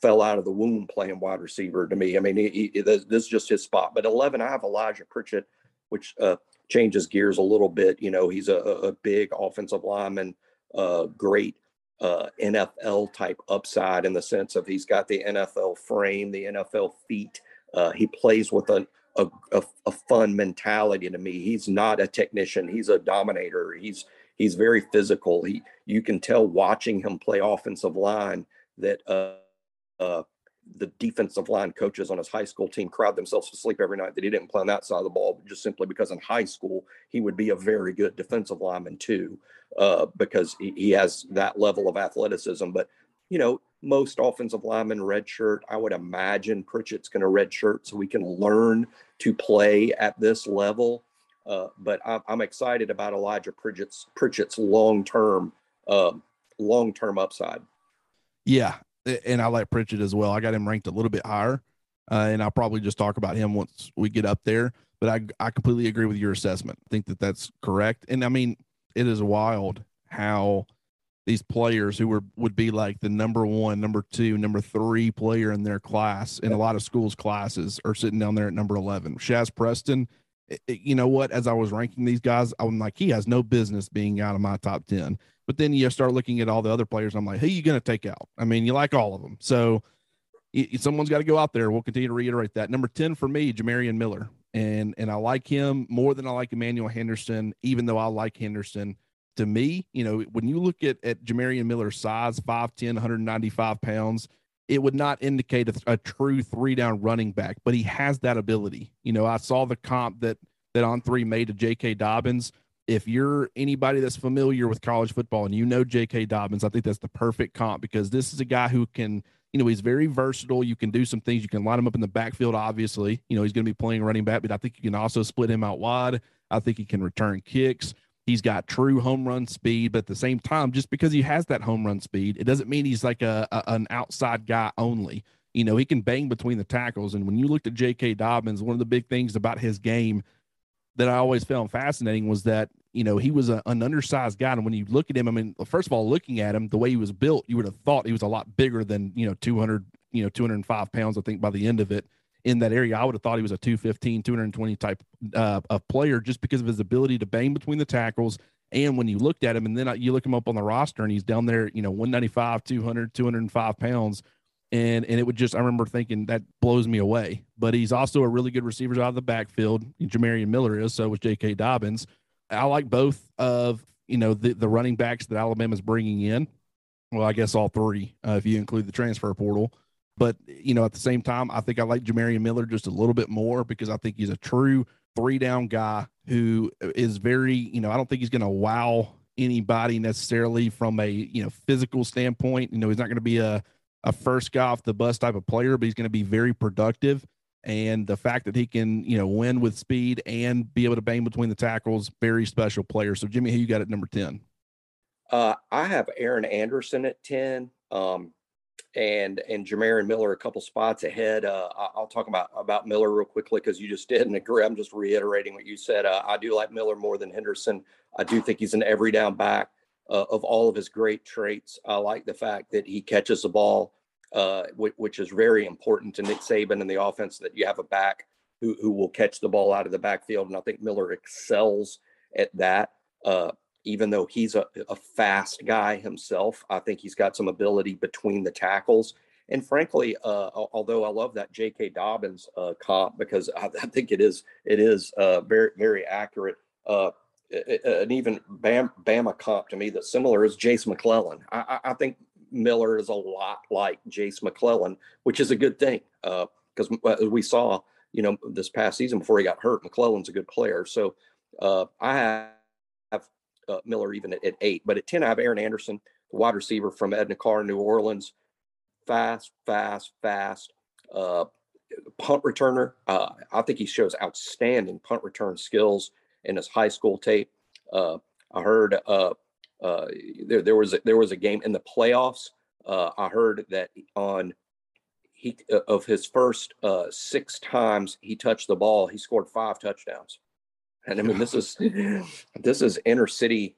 fell out of the womb playing wide receiver to me. I mean, he, he, this, is just his spot. But 11, I have Elijah Pritchett, which uh, changes gears a little bit. You know, he's a, a big offensive lineman, uh, great uh, NFL type upside in the sense of he's got the NFL frame, the NFL feet. Uh, he plays with a, a, a, a fun mentality to me. He's not a technician. He's a dominator. He's he's very physical. He you can tell watching him play offensive line that uh, uh, the defensive line coaches on his high school team cried themselves to sleep every night that he didn't play on that side of the ball, just simply because in high school he would be a very good defensive lineman too, uh, because he, he, has that level of athleticism. But you know, most offensive linemen redshirt. I would imagine Pritchett's going to redshirt so we can learn to play at this level. Uh, but I'm, excited about Elijah Pritchett's Pritchett's long term um, long term upside. Yeah, and I like Pritchett as well. I got him ranked a little bit higher, uh, and I'll probably just talk about him once we get up there. But I I completely agree with your assessment. I think that that's correct. And I mean, it is wild how these players who were would be like the number one, number two, number three player in their class in a lot of schools' classes are sitting down there at number eleven. Shazz Preston. It, you know what? As I was ranking these guys, I'm like, he has no business being out of my top ten. But then you start looking at all the other players. I'm like, who you going to take out? I mean, you like all of them. So someone's got to go out there. We'll continue to reiterate that. Number 10 for me, Jamarion Miller. And and I like him more than I like Emmanuel Henderson, even though I like Henderson. To me, you know, when you look at, at Jamarion Miller's size, 5'10, 195 pounds, it would not indicate a, a true three down running back, but he has that ability. You know, I saw the comp that that on three made to J.K. Dobbins if you're anybody that's familiar with college football and you know J.K. Dobbins, I think that's the perfect comp because this is a guy who can, you know, he's very versatile. You can do some things. You can line him up in the backfield, obviously. You know, he's going to be playing running back, but I think you can also split him out wide. I think he can return kicks. He's got true home run speed, but at the same time, just because he has that home run speed, it doesn't mean he's like a, a an outside guy only. You know, he can bang between the tackles. And when you looked at J.K. Dobbins, one of the big things about his game that I always found fascinating was that you know he was a, an undersized guy, and when you look at him, I mean, first of all, looking at him, the way he was built, you would have thought he was a lot bigger than you know 200, you know 205 pounds. I think by the end of it, in that area, I would have thought he was a 215, 220 type uh, of player just because of his ability to bang between the tackles. And when you looked at him, and then you look him up on the roster, and he's down there, you know, 195, 200, 205 pounds. And, and it would just, I remember thinking that blows me away. But he's also a really good receiver out of the backfield. Jamarion Miller is, so was J.K. Dobbins. I like both of, you know, the, the running backs that Alabama's bringing in. Well, I guess all three, uh, if you include the transfer portal. But you know, at the same time, I think I like Jamarion Miller just a little bit more because I think he's a true three down guy who is very, you know, I don't think he's going to wow anybody necessarily from a you know physical standpoint. You know, he's not going to be a a first guy off the bus type of player, but he's going to be very productive. And the fact that he can, you know, win with speed and be able to bang between the tackles, very special player. So, Jimmy, who you got at number 10? Uh, I have Aaron Anderson at 10. Um, and and Jamarion Miller a couple spots ahead. Uh, I'll talk about about Miller real quickly because you just didn't agree. I'm just reiterating what you said. Uh, I do like Miller more than Henderson. I do think he's an every down back. Uh, of all of his great traits, I like the fact that he catches the ball, uh, which, is very important to Nick Saban and the offense. That you have a back who who will catch the ball out of the backfield, and I think Miller excels at that. Uh, even though he's a, a fast guy himself, I think he's got some ability between the tackles. And frankly, uh, although I love that J.K. Dobbins uh, comp because I, I, think it is it is uh, very very accurate. Uh, an even Bam, Bama comp to me that's similar is Jase McClellan. I, I, think Miller is a lot like Jase McClellan, which is a good thing because uh, we saw, you know, this past season before he got hurt, McClellan's a good player. So uh, I have uh, Miller even at, at, eight. But at 10, I have Aaron Anderson, the wide receiver from Edna Karr, New Orleans. Fast, fast, fast. Uh, punt returner. Uh, I think he shows outstanding punt return skills in his high school tape. Uh, I heard uh, uh, there, there was a, there was a game in the playoffs. I heard that on he of his first six times he touched the ball, he scored five touchdowns. And I mean, this is this is inner city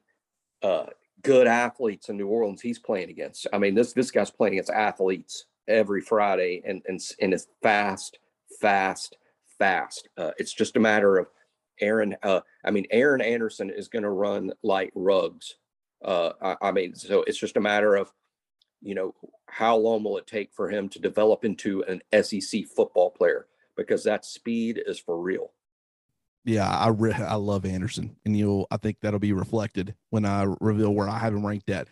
uh, good athletes in New Orleans he's playing against. I mean, this this guy's playing against athletes every Friday and and and is fast, fast, fast. Uh, it's just a matter of Aaron. Uh, I mean, Aaron Anderson is going to run like Ruggs. Uh, I, I mean, so it's just a matter of you know how long will it take for him to develop into an SEC football player because that speed is for real yeah, I re- I love Anderson, and you'll I think that'll be reflected when I reveal where I have him ranked at.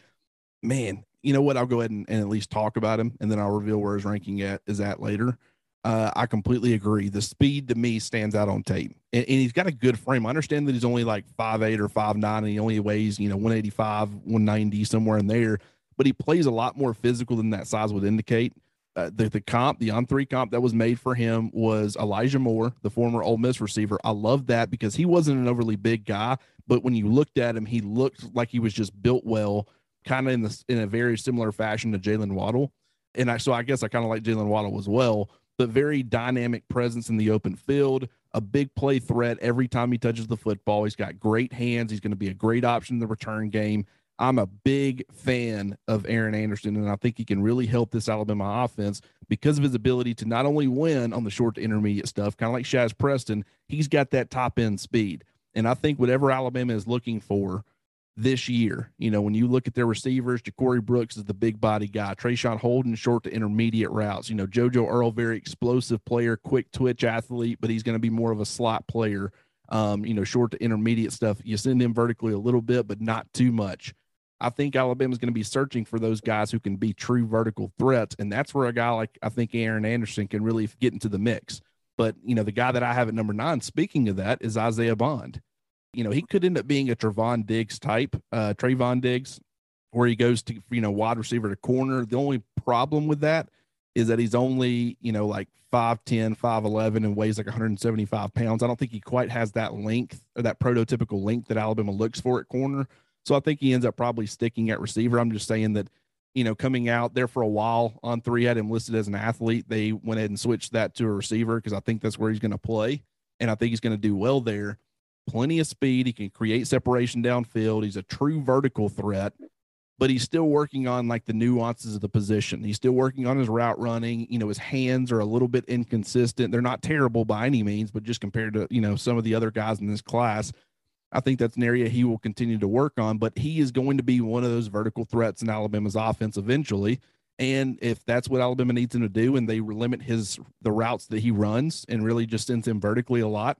Man, you know what? I'll go ahead and, and at least talk about him, and then I'll reveal where his ranking at is at later. Uh, I completely agree. The speed to me stands out on tape, and, and, he's got a good frame. I understand that he's only like five eight or five nine, and he only weighs you know one eighty five, one ninety somewhere in there. But he plays a lot more physical than that size would indicate uh, the, the comp, the on three comp that was made for him was Elijah Moore, the former Ole Miss receiver. I love that because he wasn't an overly big guy, but when you looked at him, he looked like he was just built well, kind of in the in a very similar fashion to Jaylen Waddle. And I so I guess I kind of like Jaylen Waddle as well, but very dynamic presence in the open field, a big play threat every time he touches the football. He's got great hands. He's going to be a great option in the return game. I'm a big fan of Aaron Anderson, and I think he can really help this Alabama offense because of his ability to not only win on the short to intermediate stuff, kind of like Shazz Preston, he's got that top end speed. And I think whatever Alabama is looking for this year, you know, when you look at their receivers, Ja'Corey Brooks is the big body guy, Traeshon Holden, short to intermediate routes. You know, JoJo Earle, very explosive player, quick twitch athlete, but he's going to be more of a slot player. Um, you know, short to intermediate stuff. You send him vertically a little bit, but not too much. I think Alabama's going to be searching for those guys who can be true vertical threats. And that's where a guy like I think Aaron Anderson can really get into the mix. But, you know, the guy that I have at number nine, speaking of that, is Isaiah Bond. You know, he could end up being a Trevon Diggs type, uh, Trevon Diggs, where he goes to, you know, wide receiver to corner. The only problem with that is that he's only, you know, like 5'10, 5'11 and weighs like 175 pounds. I don't think he quite has that length or that prototypical length that Alabama looks for at corner. So I think he ends up probably sticking at receiver. I'm just saying that, you know, coming out there for a while on three had him listed as an athlete. They went ahead and switched that to a receiver because I think that's where he's going to play. And I think he's going to do well there. Plenty of speed. He can create separation downfield. He's a true vertical threat but he's still working on like the nuances of the position. He's still working on his route running. You know, his hands are a little bit inconsistent. They're not terrible by any means, but just compared to, you know, some of the other guys in this class, I think that's an area he will continue to work on. But he is going to be one of those vertical threats in Alabama's offense eventually. And if that's what Alabama needs him to do, and they limit his the routes that he runs and really just sends him vertically a lot,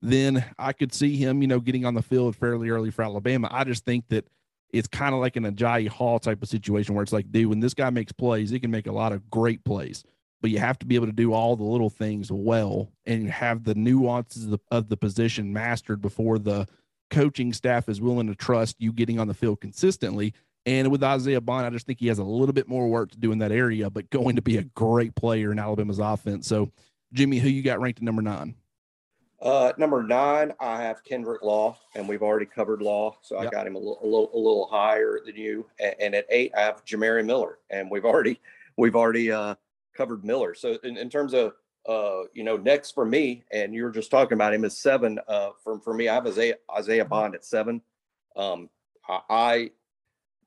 then I could see him, you know, getting on the field fairly early for Alabama. I just think that it's kind of like an Agiye Hall type of situation where it's like, dude, when this guy makes plays, he can make a lot of great plays, but you have to be able to do all the little things well and have the nuances of the, of the position mastered before the coaching staff is willing to trust you getting on the field consistently. And with Isaiah Bond, I just think he has a little bit more work to do in that area, but going to be a great player in Alabama's offense. So, Jimmy, who you got ranked at number nine? Uh, number nine, I have Kendrick Law, and we've already covered Law, so yep. I got him a little, a little, a little higher than you. And, and, at eight, I have Jamari Miller, and we've already, we've already uh, covered Miller. So in, in terms of, uh, you know, next for me, and you were just talking about him as seven. Uh, for for me, I have Isaiah, Isaiah mm-hmm. Bond at seven. Um, I, I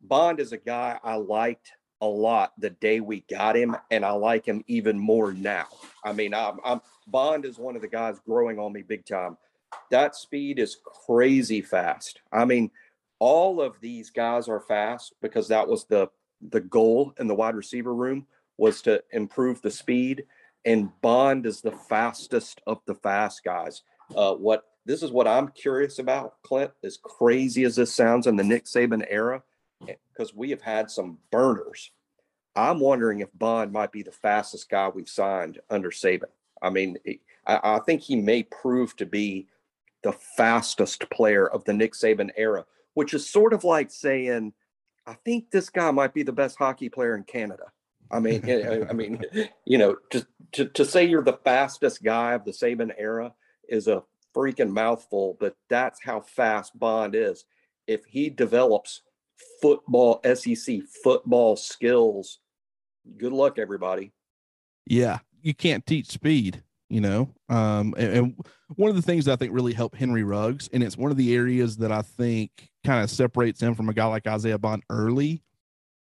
Bond is a guy I liked a lot the day we got him, and I like him even more now. I mean, I'm, I'm Bond is one of the guys growing on me big time. That speed is crazy fast. I mean, all of these guys are fast because that was the the goal in the wide receiver room was to improve the speed. And Bond is the fastest of the fast guys. Uh, what this is what I'm curious about, Clint, as crazy as this sounds in the Nick Saban era, because we have had some burners. I'm wondering if Bond might be the fastest guy we've signed under Saban. I mean, I, I think he may prove to be the fastest player of the Nick Saban era, which is sort of like saying, I think this guy might be the best hockey player in Canada. I mean, I mean, you know, to, to, to say you're the fastest guy of the Saban era is a freaking mouthful, but that's how fast Bond is. If he develops football, SEC football skills, good luck, everybody. Yeah, you can't teach speed, you know. Um, and, and one of the things I think really helped Henry Ruggs, and it's one of the areas that I think kind of separates him from a guy like Isaiah Bond early,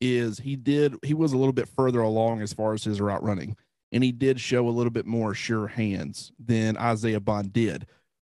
is he did he was a little bit further along as far as his route running, and he did show a little bit more sure hands than Isaiah Bond did.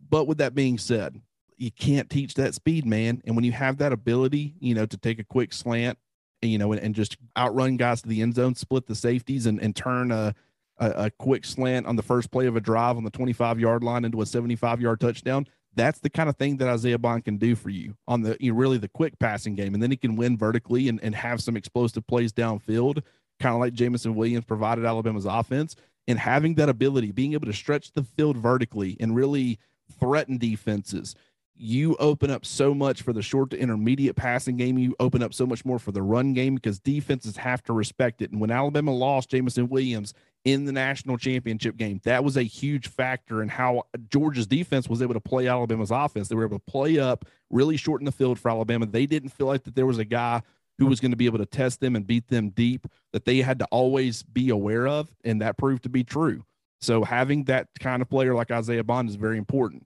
But with that being said, you can't teach that speed, man. And when you have that ability, you know, to take a quick slant, you know, and, and just outrun guys to the end zone, split the safeties, and, and turn a, a, a quick slant on the first play of a drive on the 25 yard line into a 75 yard touchdown. That's the kind of thing that Isaiah Bond can do for you on the you know, really the quick passing game. And then he can win vertically and, and have some explosive plays downfield, kind of like Jameson Williams provided Alabama's offense. And having that ability, being able to stretch the field vertically and really threaten defenses you open up so much for the short to intermediate passing game. You open up so much more for the run game because defenses have to respect it. And when Alabama lost Jameson Williams in the national championship game, that was a huge factor in how Georgia's defense was able to play Alabama's offense. They were able to play up, really shorten the field for Alabama. They didn't feel like that there was a guy who was going to be able to test them and beat them deep that they had to always be aware of. And that proved to be true. So having that kind of player like Isaiah Bond is very important.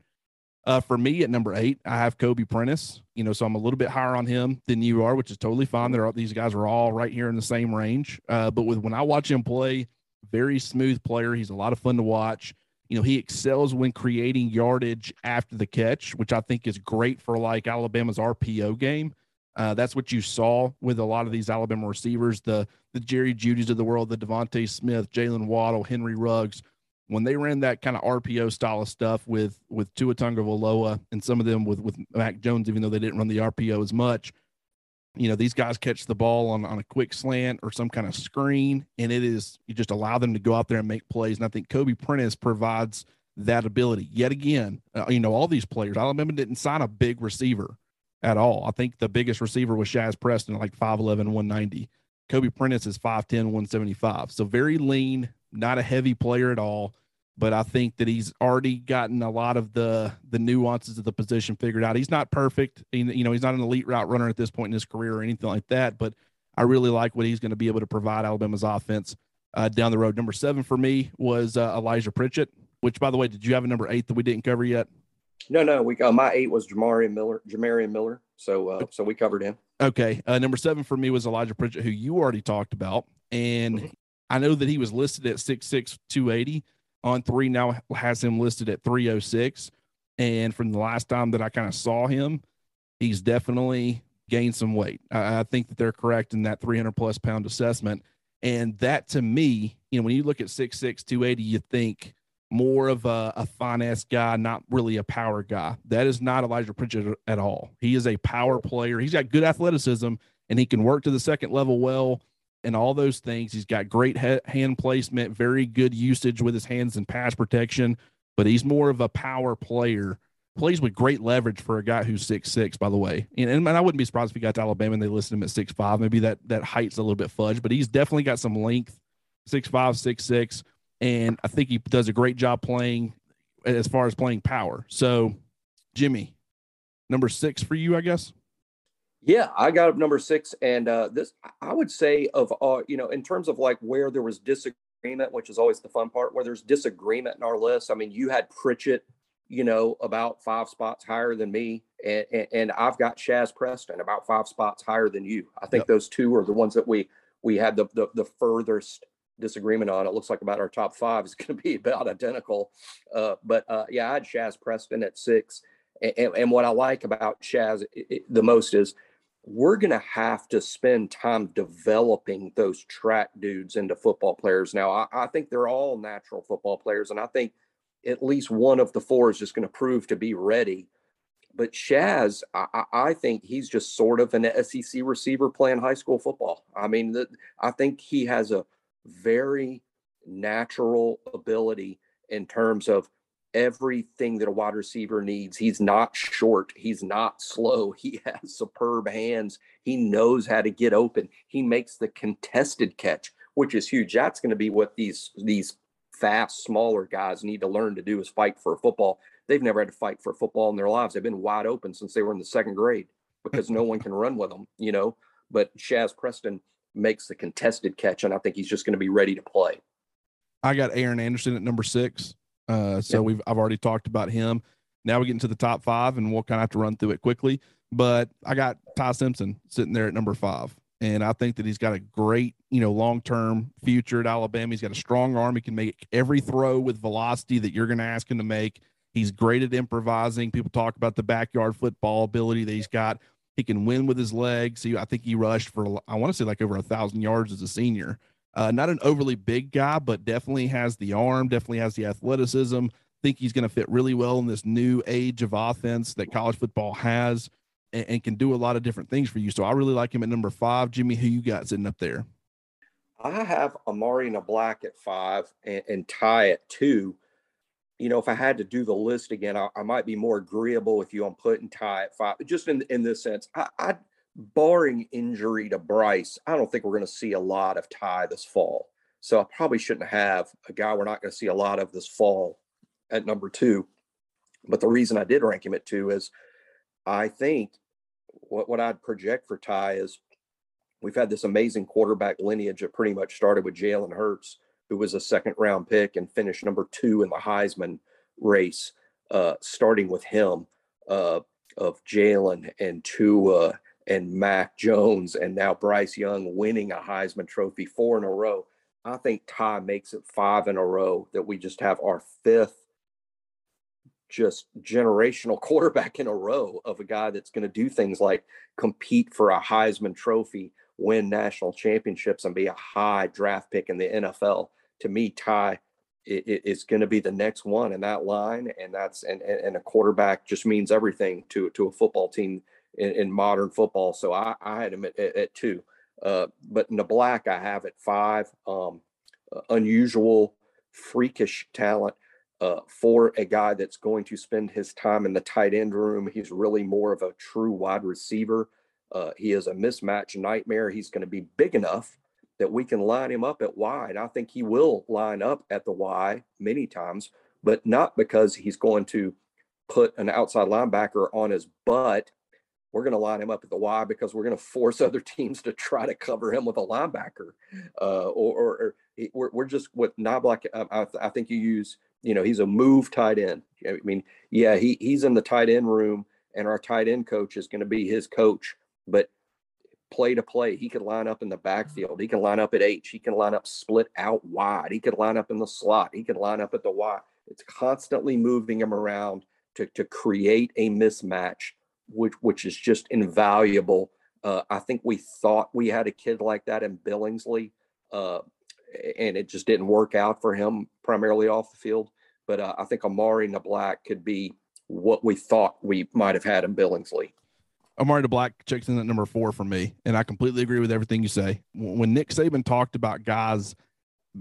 Uh, for me at number eight, I have Kobe Prentice. You know, so I'm a little bit higher on him than you are, which is totally fine. There these guys are all right here in the same range. Uh, but with when I watch him play, very smooth player. He's a lot of fun to watch. You know, he excels when creating yardage after the catch, which I think is great for like Alabama's RPO game. Uh, that's what you saw with a lot of these Alabama receivers, the the Jerry Jeudy's of the world, the DeVonta Smith, Jaylen Waddle, Henry Ruggs when they ran that kind of RPO style of stuff with with Tua Tagovailoa and some of them with with Mac Jones, even though they didn't run the RPO as much, you know these guys catch the ball on on a quick slant or some kind of screen, and it is you just allow them to go out there and make plays. And I think Kobe Prentice provides that ability yet again. Uh, you know all these players. Alabama didn't sign a big receiver at all. I think the biggest receiver was Shazz Preston, like 5'11", 190. Kobe Prentice is 5'10, 175. So very lean, not a heavy player at all. But I think that he's already gotten a lot of the the nuances of the position figured out. He's not perfect. You know, he's not an elite route runner at this point in his career or anything like that. But I really like what he's going to be able to provide Alabama's offense uh, down the road. Number seven for me was uh, Elijah Pritchett. Which, by the way, did you have a number eight that we didn't cover yet? No, no. We uh, my eight was Jamarion Miller. Jamarion Miller. So, uh, so we covered him. Okay. Uh, number seven for me was Elijah Pritchett, who you already talked about, and mm-hmm. I know that he was listed at six six two eighty on three. Now has him listed at three oh six, and from the last time that I kind of saw him, he's definitely gained some weight. I, I think that they're correct in that three hundred plus pound assessment, and that to me, you know, when you look at six six two eighty, you think more of a, a finesse guy, not really a power guy. That is not Elijah Pritchett at all. He is a power player. He's got good athleticism and he can work to the second level well and all those things. He's got great hand placement, very good usage with his hands and pass protection, but he's more of a power player. Plays with great leverage for a guy who's six six, by the way. And, and I wouldn't be surprised if he got to Alabama and they listed him at six five. Maybe that that height's a little bit fudge, but he's definitely got some length, six five, six six and I think he does a great job playing as far as playing power. So, Jimmy, number six for you, I guess. Yeah, I got up number six, and uh, this I would say of uh, you know in terms of like where there was disagreement, which is always the fun part, where there's disagreement in our list. I mean, you had Pritchett, you know, about five spots higher than me, and, and, and I've got Shazz Preston about five spots higher than you. I think yep. those two are the ones that we we had the the, the furthest disagreement on. It looks like about our top five is going to be about identical. Uh, but uh, yeah, I had Shazz Preston at six. And, and what I like about Shazz the most is we're going to have to spend time developing those track dudes into football players. Now, I, I think they're all natural football players. And I think at least one of the four is just going to prove to be ready. But Shazz, I, I, think he's just sort of an SEC receiver playing high school football. I mean, the, I think he has a very natural ability in terms of everything that a wide receiver needs. He's not short, he's not slow. He has superb hands. He knows how to get open. He makes the contested catch, which is huge. That's going to be what these these fast smaller guys need to learn to do is fight for a football. They've never had to fight for a football in their lives. They've been wide open since they were in the second grade because no one can run with them, you know. But Shazz Preston makes the contested catch, and I think he's just going to be ready to play. I got Aaron Anderson at number six. Uh, so we've I've already talked about him. Now we get into the top five, and we'll kind of have to run through it quickly. But I got Ty Simpson sitting there at number five, and I think that he's got a great, you know, long term future at Alabama. He's got a strong arm. He can make every throw with velocity that you're going to ask him to make. He's great at improvising. People talk about the backyard football ability that he's got. He can win with his legs. He, I think he rushed for I want to say like over a thousand yards as a senior. Uh, not an overly big guy, but definitely has the arm, definitely has the athleticism. Think he's going to fit really well in this new age of offense that college football has, and, and, can do a lot of different things for you. So I really like him at number five. Jimmy, who you got sitting up there? I have Amari Niblack at five and, and Ty at two you know, if I had to do the list again, I, I, might be more agreeable with you on putting Ty at five. Just in in this sense, I, I barring injury to Bryce, I don't think we're going to see a lot of Ty this fall. So I probably shouldn't have a guy we're not going to see a lot of this fall at number two. But the reason I did rank him at two is I think what, what I'd project for Ty is we've had this amazing quarterback lineage that pretty much started with Jalen Hurts who was a second round pick and finished number two in the Heisman race, uh, starting with him, uh, of Jalen and Tua and Mac Jones, and now Bryce Young winning a Heisman Trophy four in a row. I think Ty makes it five in a row that we just have our fifth just generational quarterback in a row of a guy that's going to do things like compete for a Heisman Trophy win national championships and be a high draft pick in the NFL. To me, Ty is going to be the next one in that line, and that's and and a quarterback just means everything to to a football team in, in modern football. So I, I had him at, at, at two, uh, but Niblack I have at five. Um, unusual, freakish talent. Uh, for a guy that's going to spend his time in the tight end room. He's really more of a true wide receiver Uh, he is a mismatch nightmare. He's going to be big enough that we can line him up at Y. And I think he will line up at the Y many times, but not because he's going to put an outside linebacker on his butt. We're going to line him up at the Y because we're going to force other teams to try to cover him with a linebacker. Uh, or, or, or we're, we're just with Niblack. Uh, I, I think you use, you know, he's a move tight end. I mean, yeah, he, he's in the tight end room and our tight end coach is going to be his coach, but play to play. He could line up in the backfield. He can line up at H. He can line up split out wide. He could line up in the slot. He could line up at the Y. It's constantly moving him around to, to create a mismatch, which which is just invaluable. Uh, I think we thought we had a kid like that in Billingsley, uh, and it just didn't work out for him primarily off the field. But uh, I think Amari Niblack could be what we thought we might have had in Billingsley. Amari Niblack checks in at number four for me, and I completely agree with everything you say. When Nick Saban talked about guys,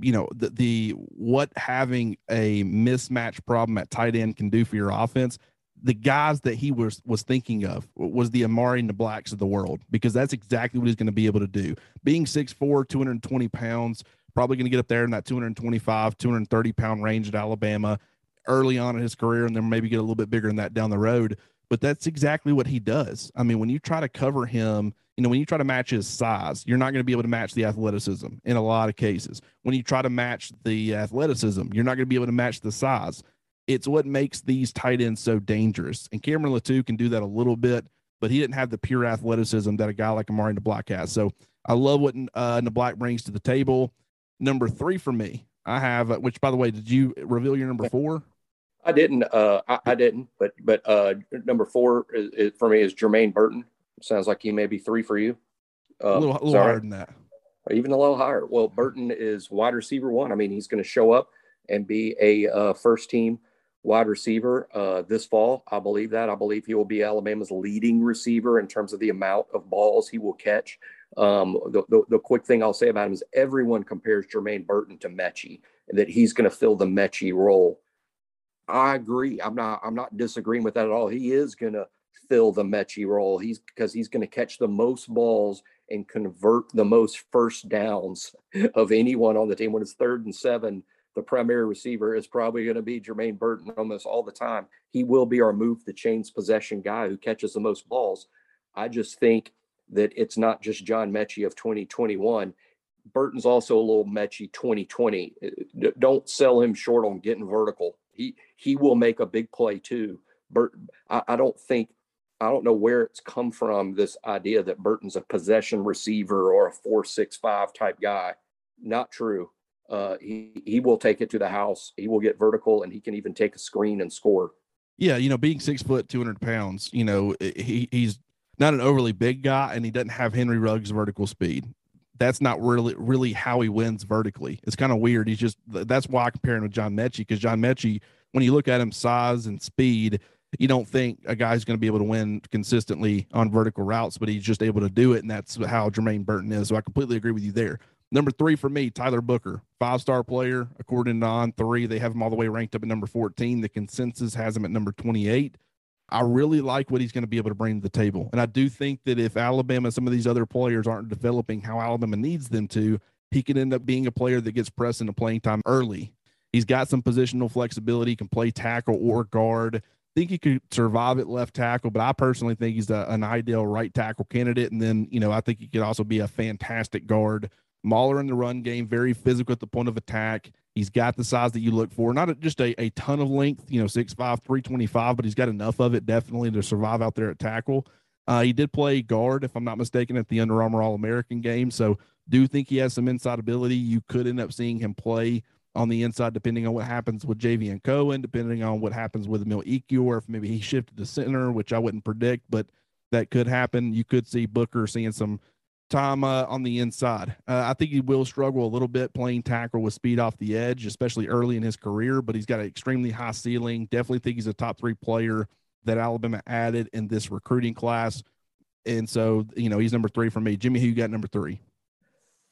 you know, the, the what having a mismatch problem at tight end can do for your offense, the guys that he was was thinking of was the Amari Niblacks of the world because that's exactly what he's going to be able to do. Being 6'4", 220 pounds, probably going to get up there in that 225, 230 pound range at Alabama early on in his career, and then maybe get a little bit bigger than that down the road but that's exactly what he does. I mean, when you try to cover him, you know, when you try to match his size, you're not going to be able to match the athleticism in a lot of cases. When you try to match the athleticism, you're not going to be able to match the size. It's what makes these tight ends so dangerous. And Cameron Latu can do that a little bit, but he didn't have the pure athleticism that a guy like Amari Niblack has. So I love what uh, Niblack brings to the table. Number three for me, I have, uh, which by the way, did you reveal your number four? I didn't. Uh, I, I, didn't. But but uh, number four is, is, for me is Jermaine Burton. Sounds like he may be three for you. Uh, a little, a little higher than that. even a little higher. Well, Burton is wide receiver one. I mean, he's going to show up and be a uh, first team wide receiver uh, this fall. I believe that. I believe he will be Alabama's leading receiver in terms of the amount of balls he will catch. Um, the, the, the, quick thing I'll say about him is everyone compares Jermaine Burton to Metchie, and that he's going to fill the Metchie role. I agree. I'm not. I'm not disagreeing with that at all. He is going to fill the Metchie role. He's because he's going to catch the most balls and convert the most first downs of anyone on the team. When it's third and seven, the primary receiver is probably going to be Jermaine Burton almost all the time. He will be our move the chains possession guy who catches the most balls. I just think that it's not just John Metchie of 2021. Burton's also a little Metchie 2020. Uh, don't sell him short on getting vertical he he will make a big play too. Burt, I, I don't think I don't know where it's come from. This idea that Burton's a possession receiver or a four six five type guy. Not true. Uh, he he will take it to the house. He will get vertical, and he can even take a screen and score. Yeah, you know, being six foot, two hundred pounds, you know, he he's not an overly big guy, and he doesn't have Henry Ruggs' vertical speed that's not really really how he wins vertically. It's kind of weird. He's just that's why I compare him with John Metchie because John Metchie, when you look at him size and speed, you don't think a guy's going to be able to win consistently on vertical routes, but he's just able to do it, and that's how Jermaine Burton is. So I completely agree with you there. Number three for me, Tyler Booker, five star player according to On Three. They have him all the way ranked up at number fourteen. The consensus has him at number twenty eight. I really like what he's going to be able to bring to the table. And I do think that if Alabama, and some of these other players aren't developing how Alabama needs them to, he could end up being a player that gets pressed into playing time early. He's got some positional flexibility, can play tackle or guard. Think he could survive at left tackle, but I personally think he's a, an ideal right tackle candidate. And then, you know, I think he could also be a fantastic guard. Mauler in the run game, very physical at the point of attack. He's got the size that you look for, not just a, a ton of length, you know, 6'5, 325, but he's got enough of it definitely to survive out there at tackle. Uh, he did play guard, if I'm not mistaken, at the Under Armour All American game. So, do think he has some inside ability. You could end up seeing him play on the inside, depending on what happens with Javion Cohen, depending on what happens with Emil Ekiyor, if maybe he shifted to center, which I wouldn't predict, but that could happen. You could see Booker seeing some time uh, on the inside. Uh, I think he will struggle a little bit playing tackle with speed off the edge, especially early in his career, but he's got an extremely high ceiling. Definitely think he's a top three player that Alabama added in this recruiting class. And so, you know, he's number three for me. Jimmy, who you got number three?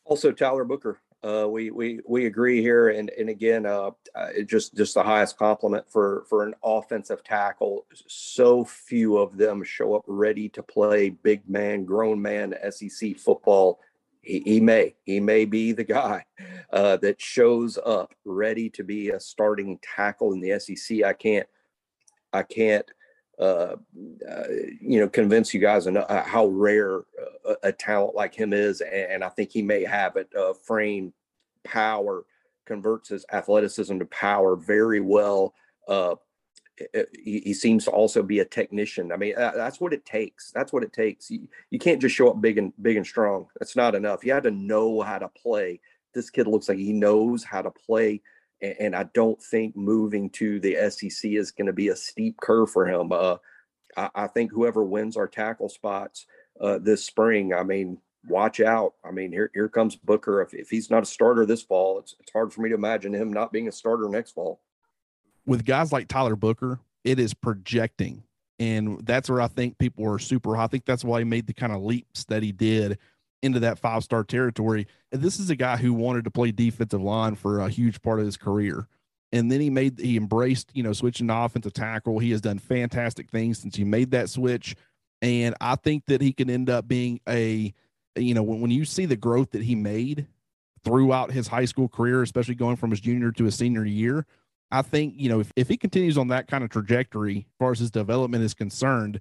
Also, Tyler Booker. Uh, we we we agree here, and and again, uh, uh, just just the highest compliment for for an offensive tackle. So few of them show up ready to play big man, grown man SEC football. He, he may he may be the guy uh, that shows up ready to be a starting tackle in the SEC. I can't I can't uh, uh, you know, convince you guys enough, uh, how rare a, talent like him is, and, and, I think he may have it. Uh, frame power converts his athleticism to power very well. Uh, he, he, seems to also be a technician. I mean, that's what it takes. That's what it takes. You, you can't just show up big and big and strong. That's not enough. You have to know how to play. This kid looks like he knows how to play and I don't think moving to the SEC is going to be a steep curve for him. Uh, I, I, think whoever wins our tackle spots uh, this spring, I mean, watch out. I mean, here here comes Booker. If, if he's not a starter this fall, it's it's hard for me to imagine him not being a starter next fall. With guys like Tyler Booker, it is projecting. And that's where I think people are super high. I think that's why he made the kind of leaps that he did into that five star territory. And this is a guy who wanted to play defensive line for a huge part of his career. And then he made, he embraced, you know, switching to offensive tackle. He has done fantastic things since he made that switch. And I think that he can end up being a, you know, when, when you see the growth that he made throughout his high school career, especially going from his junior to his senior year, I think, you know, if, if he continues on that kind of trajectory as far as his development is concerned,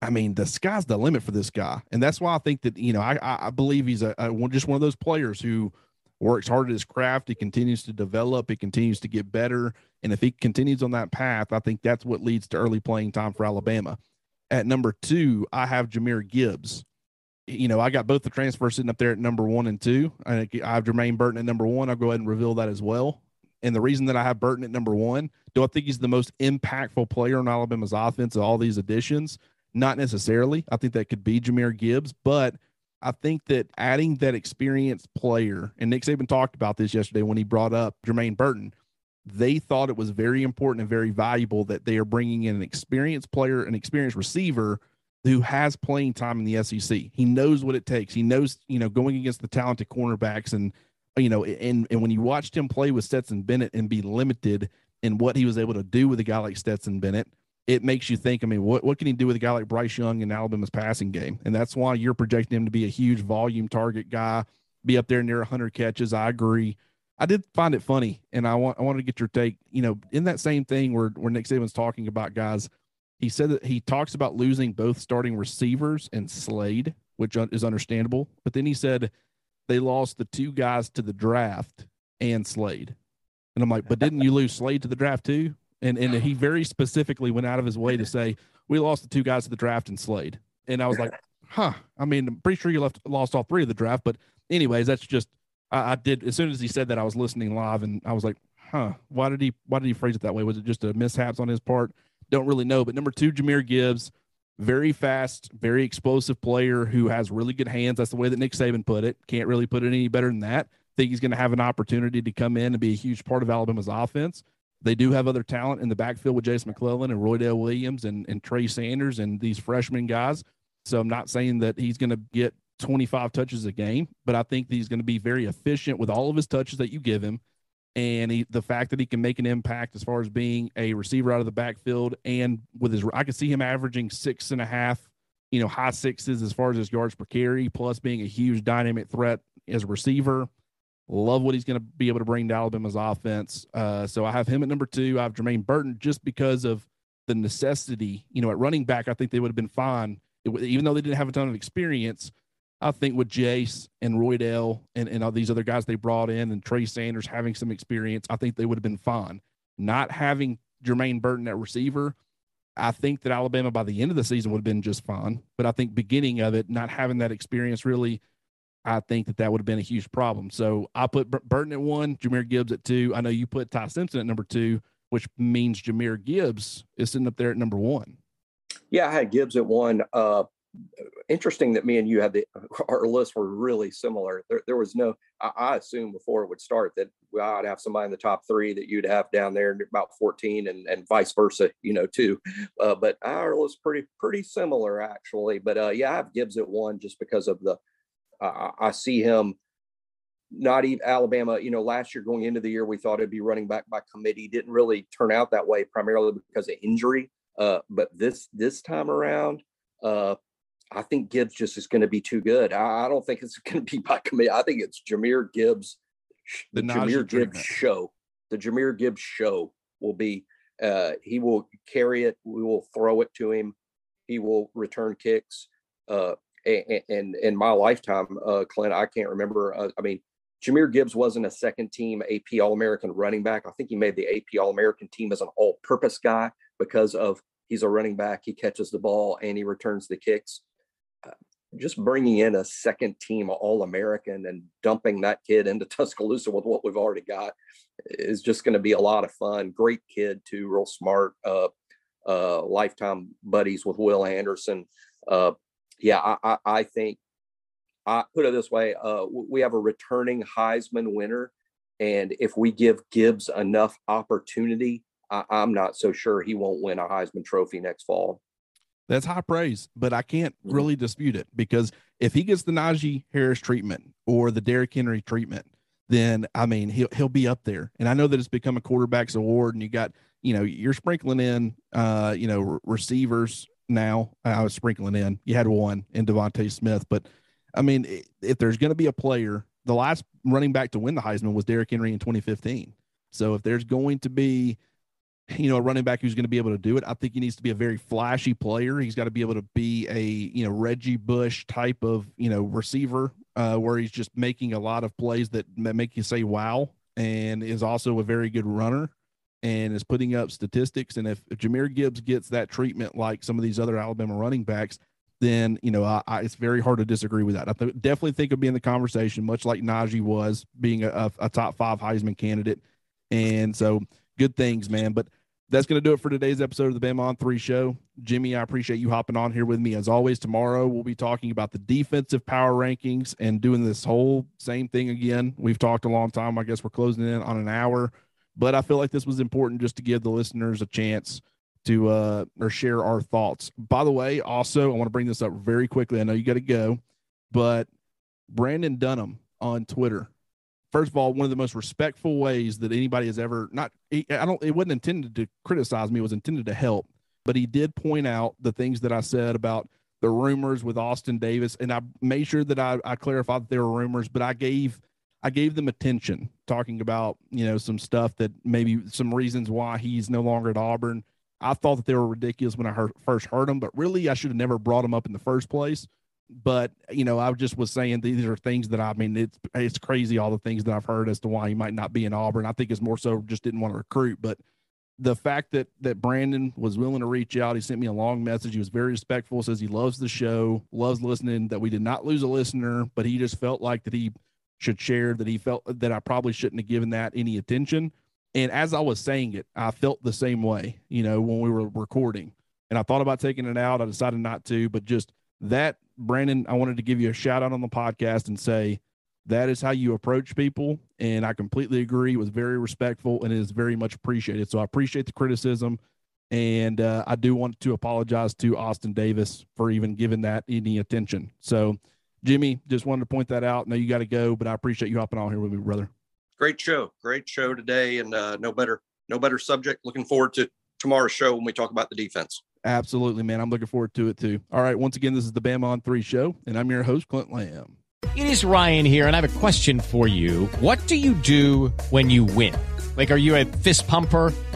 I mean, the sky's the limit for this guy, and that's why I think that you know I I believe he's a, a just one of those players who works hard at his craft. He continues to develop. He continues to get better, and if he continues on that path, I think that's what leads to early playing time for Alabama. At number two, I have Jahmyr Gibbs. You know, I got both the transfers sitting up there at number one and two. I have Jermaine Burton at number one. I'll go ahead and reveal that as well. And the reason that I have Burton at number one, do I think he's the most impactful player on Alabama's offense of all these additions? Not necessarily. I think that could be Jahmyr Gibbs, but I think that adding that experienced player, and Nick Saban talked about this yesterday when he brought up Jermaine Burton, they thought it was very important and very valuable that they are bringing in an experienced player, an experienced receiver who has playing time in the SEC. He knows what it takes. He knows, you know, going against the talented cornerbacks and, you know, and, and when you watched him play with Stetson Bennett and be limited in what he was able to do with a guy like Stetson Bennett, it makes you think. I mean, what what can he do with a guy like Bryce Young in Alabama's passing game? And that's why you're projecting him to be a huge volume target guy, be up there near 100 catches. I agree. I did find it funny, and I want I wanted to get your take. You know, in that same thing where where Nick Saban's talking about guys, he said that he talks about losing both starting receivers and Slade, which is understandable. But then he said they lost the two guys to the draft and Slade. And I'm like, but didn't you lose Slade to the draft too? And and he very specifically went out of his way to say we lost the two guys to the draft and Slade, and I was like, huh. I mean, I'm pretty sure you left lost all three of the draft, but anyways, that's just I, I did as soon as he said that I was listening live and I was like, huh. Why did he why did he phrase it that way? Was it just a mishaps on his part? Don't really know. But number two, Jahmyr Gibbs, very fast, very explosive player who has really good hands. That's the way that Nick Saban put it. Can't really put it any better than that. Think he's going to have an opportunity to come in and be a huge part of Alabama's offense. They do have other talent in the backfield with Jase McClellan and Roydell Williams and, and Trey Sanders and these freshman guys. So I'm not saying that he's going to get 25 touches a game, but I think he's going to be very efficient with all of his touches that you give him. And he, the fact that he can make an impact as far as being a receiver out of the backfield and with his, I could see him averaging six and a half, you know, high sixes as far as his yards per carry, plus being a huge dynamic threat as a receiver. Love what he's going to be able to bring to Alabama's offense. Uh, so I have him at number two. I have Jermaine Burton just because of the necessity. You know, at running back, I think they would have been fine, it, even though they didn't have a ton of experience. I think with Jase and Roydell and, and all these other guys they brought in and Trey Sanders having some experience, I think they would have been fine. Not having Jermaine Burton at receiver, I think that Alabama by the end of the season would have been just fine. But I think beginning of it, not having that experience really I think that that would have been a huge problem. So I put Burton at one, Jahmyr Gibbs at two. I know you put Ty Simpson at number two, which means Jahmyr Gibbs is sitting up there at number one. Yeah, I had Gibbs at one. Uh, interesting that me and you had the our lists were really similar. There, there was no. I, I assumed before it would start that I'd have somebody in the top three that you'd have down there about fourteen, and and vice versa, you know, too. Uh, but our list pretty pretty similar actually. But uh, yeah, I have Gibbs at one just because of the I, I see him not even Alabama, you know, last year going into the year, we thought it'd be running back by committee. Didn't really turn out that way, primarily because of injury. Uh, but this this time around, uh, I think Gibbs just is going to be too good. I, I don't think it's going to be by committee. I think it's Jahmyr Gibbs, the, the Jahmyr Gibbs treatment. show. The Jahmyr Gibbs show will be. Uh, he will carry it. We will throw it to him. He will return kicks. Uh, and, and in my lifetime, uh, Clint, I can't remember. Uh, I mean, Jahmyr Gibbs wasn't a second team AP All American running back. I think he made the AP All American team as an all purpose guy because of he's a running back, he catches the ball and he returns the kicks. Uh, just bringing in a second team All American and dumping that kid into Tuscaloosa with what we've already got is just going to be a lot of fun. Great kid, too, real smart. Uh, uh, lifetime buddies with Will Anderson. Uh, yeah, I, I, I think I put it this way: uh, we have a returning Heisman winner, and if we give Gibbs enough opportunity, I, I'm not so sure he won't win a Heisman Trophy next fall. That's high praise, but I can't mm-hmm. really dispute it because if he gets the Najee Harris treatment or the Derrick Henry treatment, then I mean he'll he'll be up there. And I know that it's become a quarterback's award, and you got you know you're sprinkling in uh you know re- receivers now. I was sprinkling in. You had one in DeVonta Smith, but I mean, if there's going to be a player, the last running back to win the Heisman was Derrick Henry in 2015. So if there's going to be, you know, a running back who's going to be able to do it, I think he needs to be a very flashy player. He's got to be able to be a, you know, Reggie Bush type of, you know, receiver uh, where he's just making a lot of plays that make you say, wow, and is also a very good runner and is putting up statistics. And if, if Jahmyr Gibbs gets that treatment like some of these other Alabama running backs, then you know I, I, it's very hard to disagree with that. I th- definitely think of being the conversation, much like Najee was being a, a, a, top five Heisman candidate. And so good things, man. But that's going to do it for today's episode of the Bama on Three Show. Jimmy, I appreciate you hopping on here with me as always. Tomorrow we'll be talking about the defensive power rankings and doing this whole same thing again. We've talked a long time. I guess we're closing in on an hour, but I feel like this was important just to give the listeners a chance to uh, or share our thoughts. By the way, also I want to bring this up very quickly. I know you got to go, but Brandon Dunham on Twitter. First of all, one of the most respectful ways that anybody has ever not I don't it wasn't intended to criticize me, it was intended to help. But he did point out the things that I said about the rumors with Austin Davis, and I made sure that I, I clarified that there were rumors, but I gave I gave them attention talking about, you know, some stuff that maybe some reasons why he's no longer at Auburn I thought that they were ridiculous when I heard, first heard them, but really I should have never brought them up in the first place. But you know, I just was saying these are things that I mean it's it's crazy all the things that I've heard as to why he might not be in Auburn. I think it's more so just didn't want to recruit, but the fact that that Brandon was willing to reach out, he sent me a long message. He was very respectful. Says he loves the show, loves listening. That we did not lose a listener, but he just felt like that he should share that he felt that I probably shouldn't have given that any attention. And as I was saying it, I felt the same way, you know, when we were recording. And I thought about taking it out. I decided not to, but just that, Brandon, I wanted to give you a shout out on the podcast and say that is how you approach people. And I completely agree. It was very respectful and it is very much appreciated. So I appreciate the criticism. And uh, I do want to apologize to Austin Davis for even giving that any attention. So, Jimmy, just wanted to point that out. Now you got to go, but I appreciate you hopping on here with me, brother great show, great show today, and uh, no better, no better subject. Looking forward to tomorrow's show when we talk about the defense. Absolutely, man. I'm looking forward to it too. All right. Once again, this is the Bama on Three show, and I'm your host, Clint Lamb. It is Ryan here, and I have a question for you. What do you do when you win? Like, are you a fist pumper?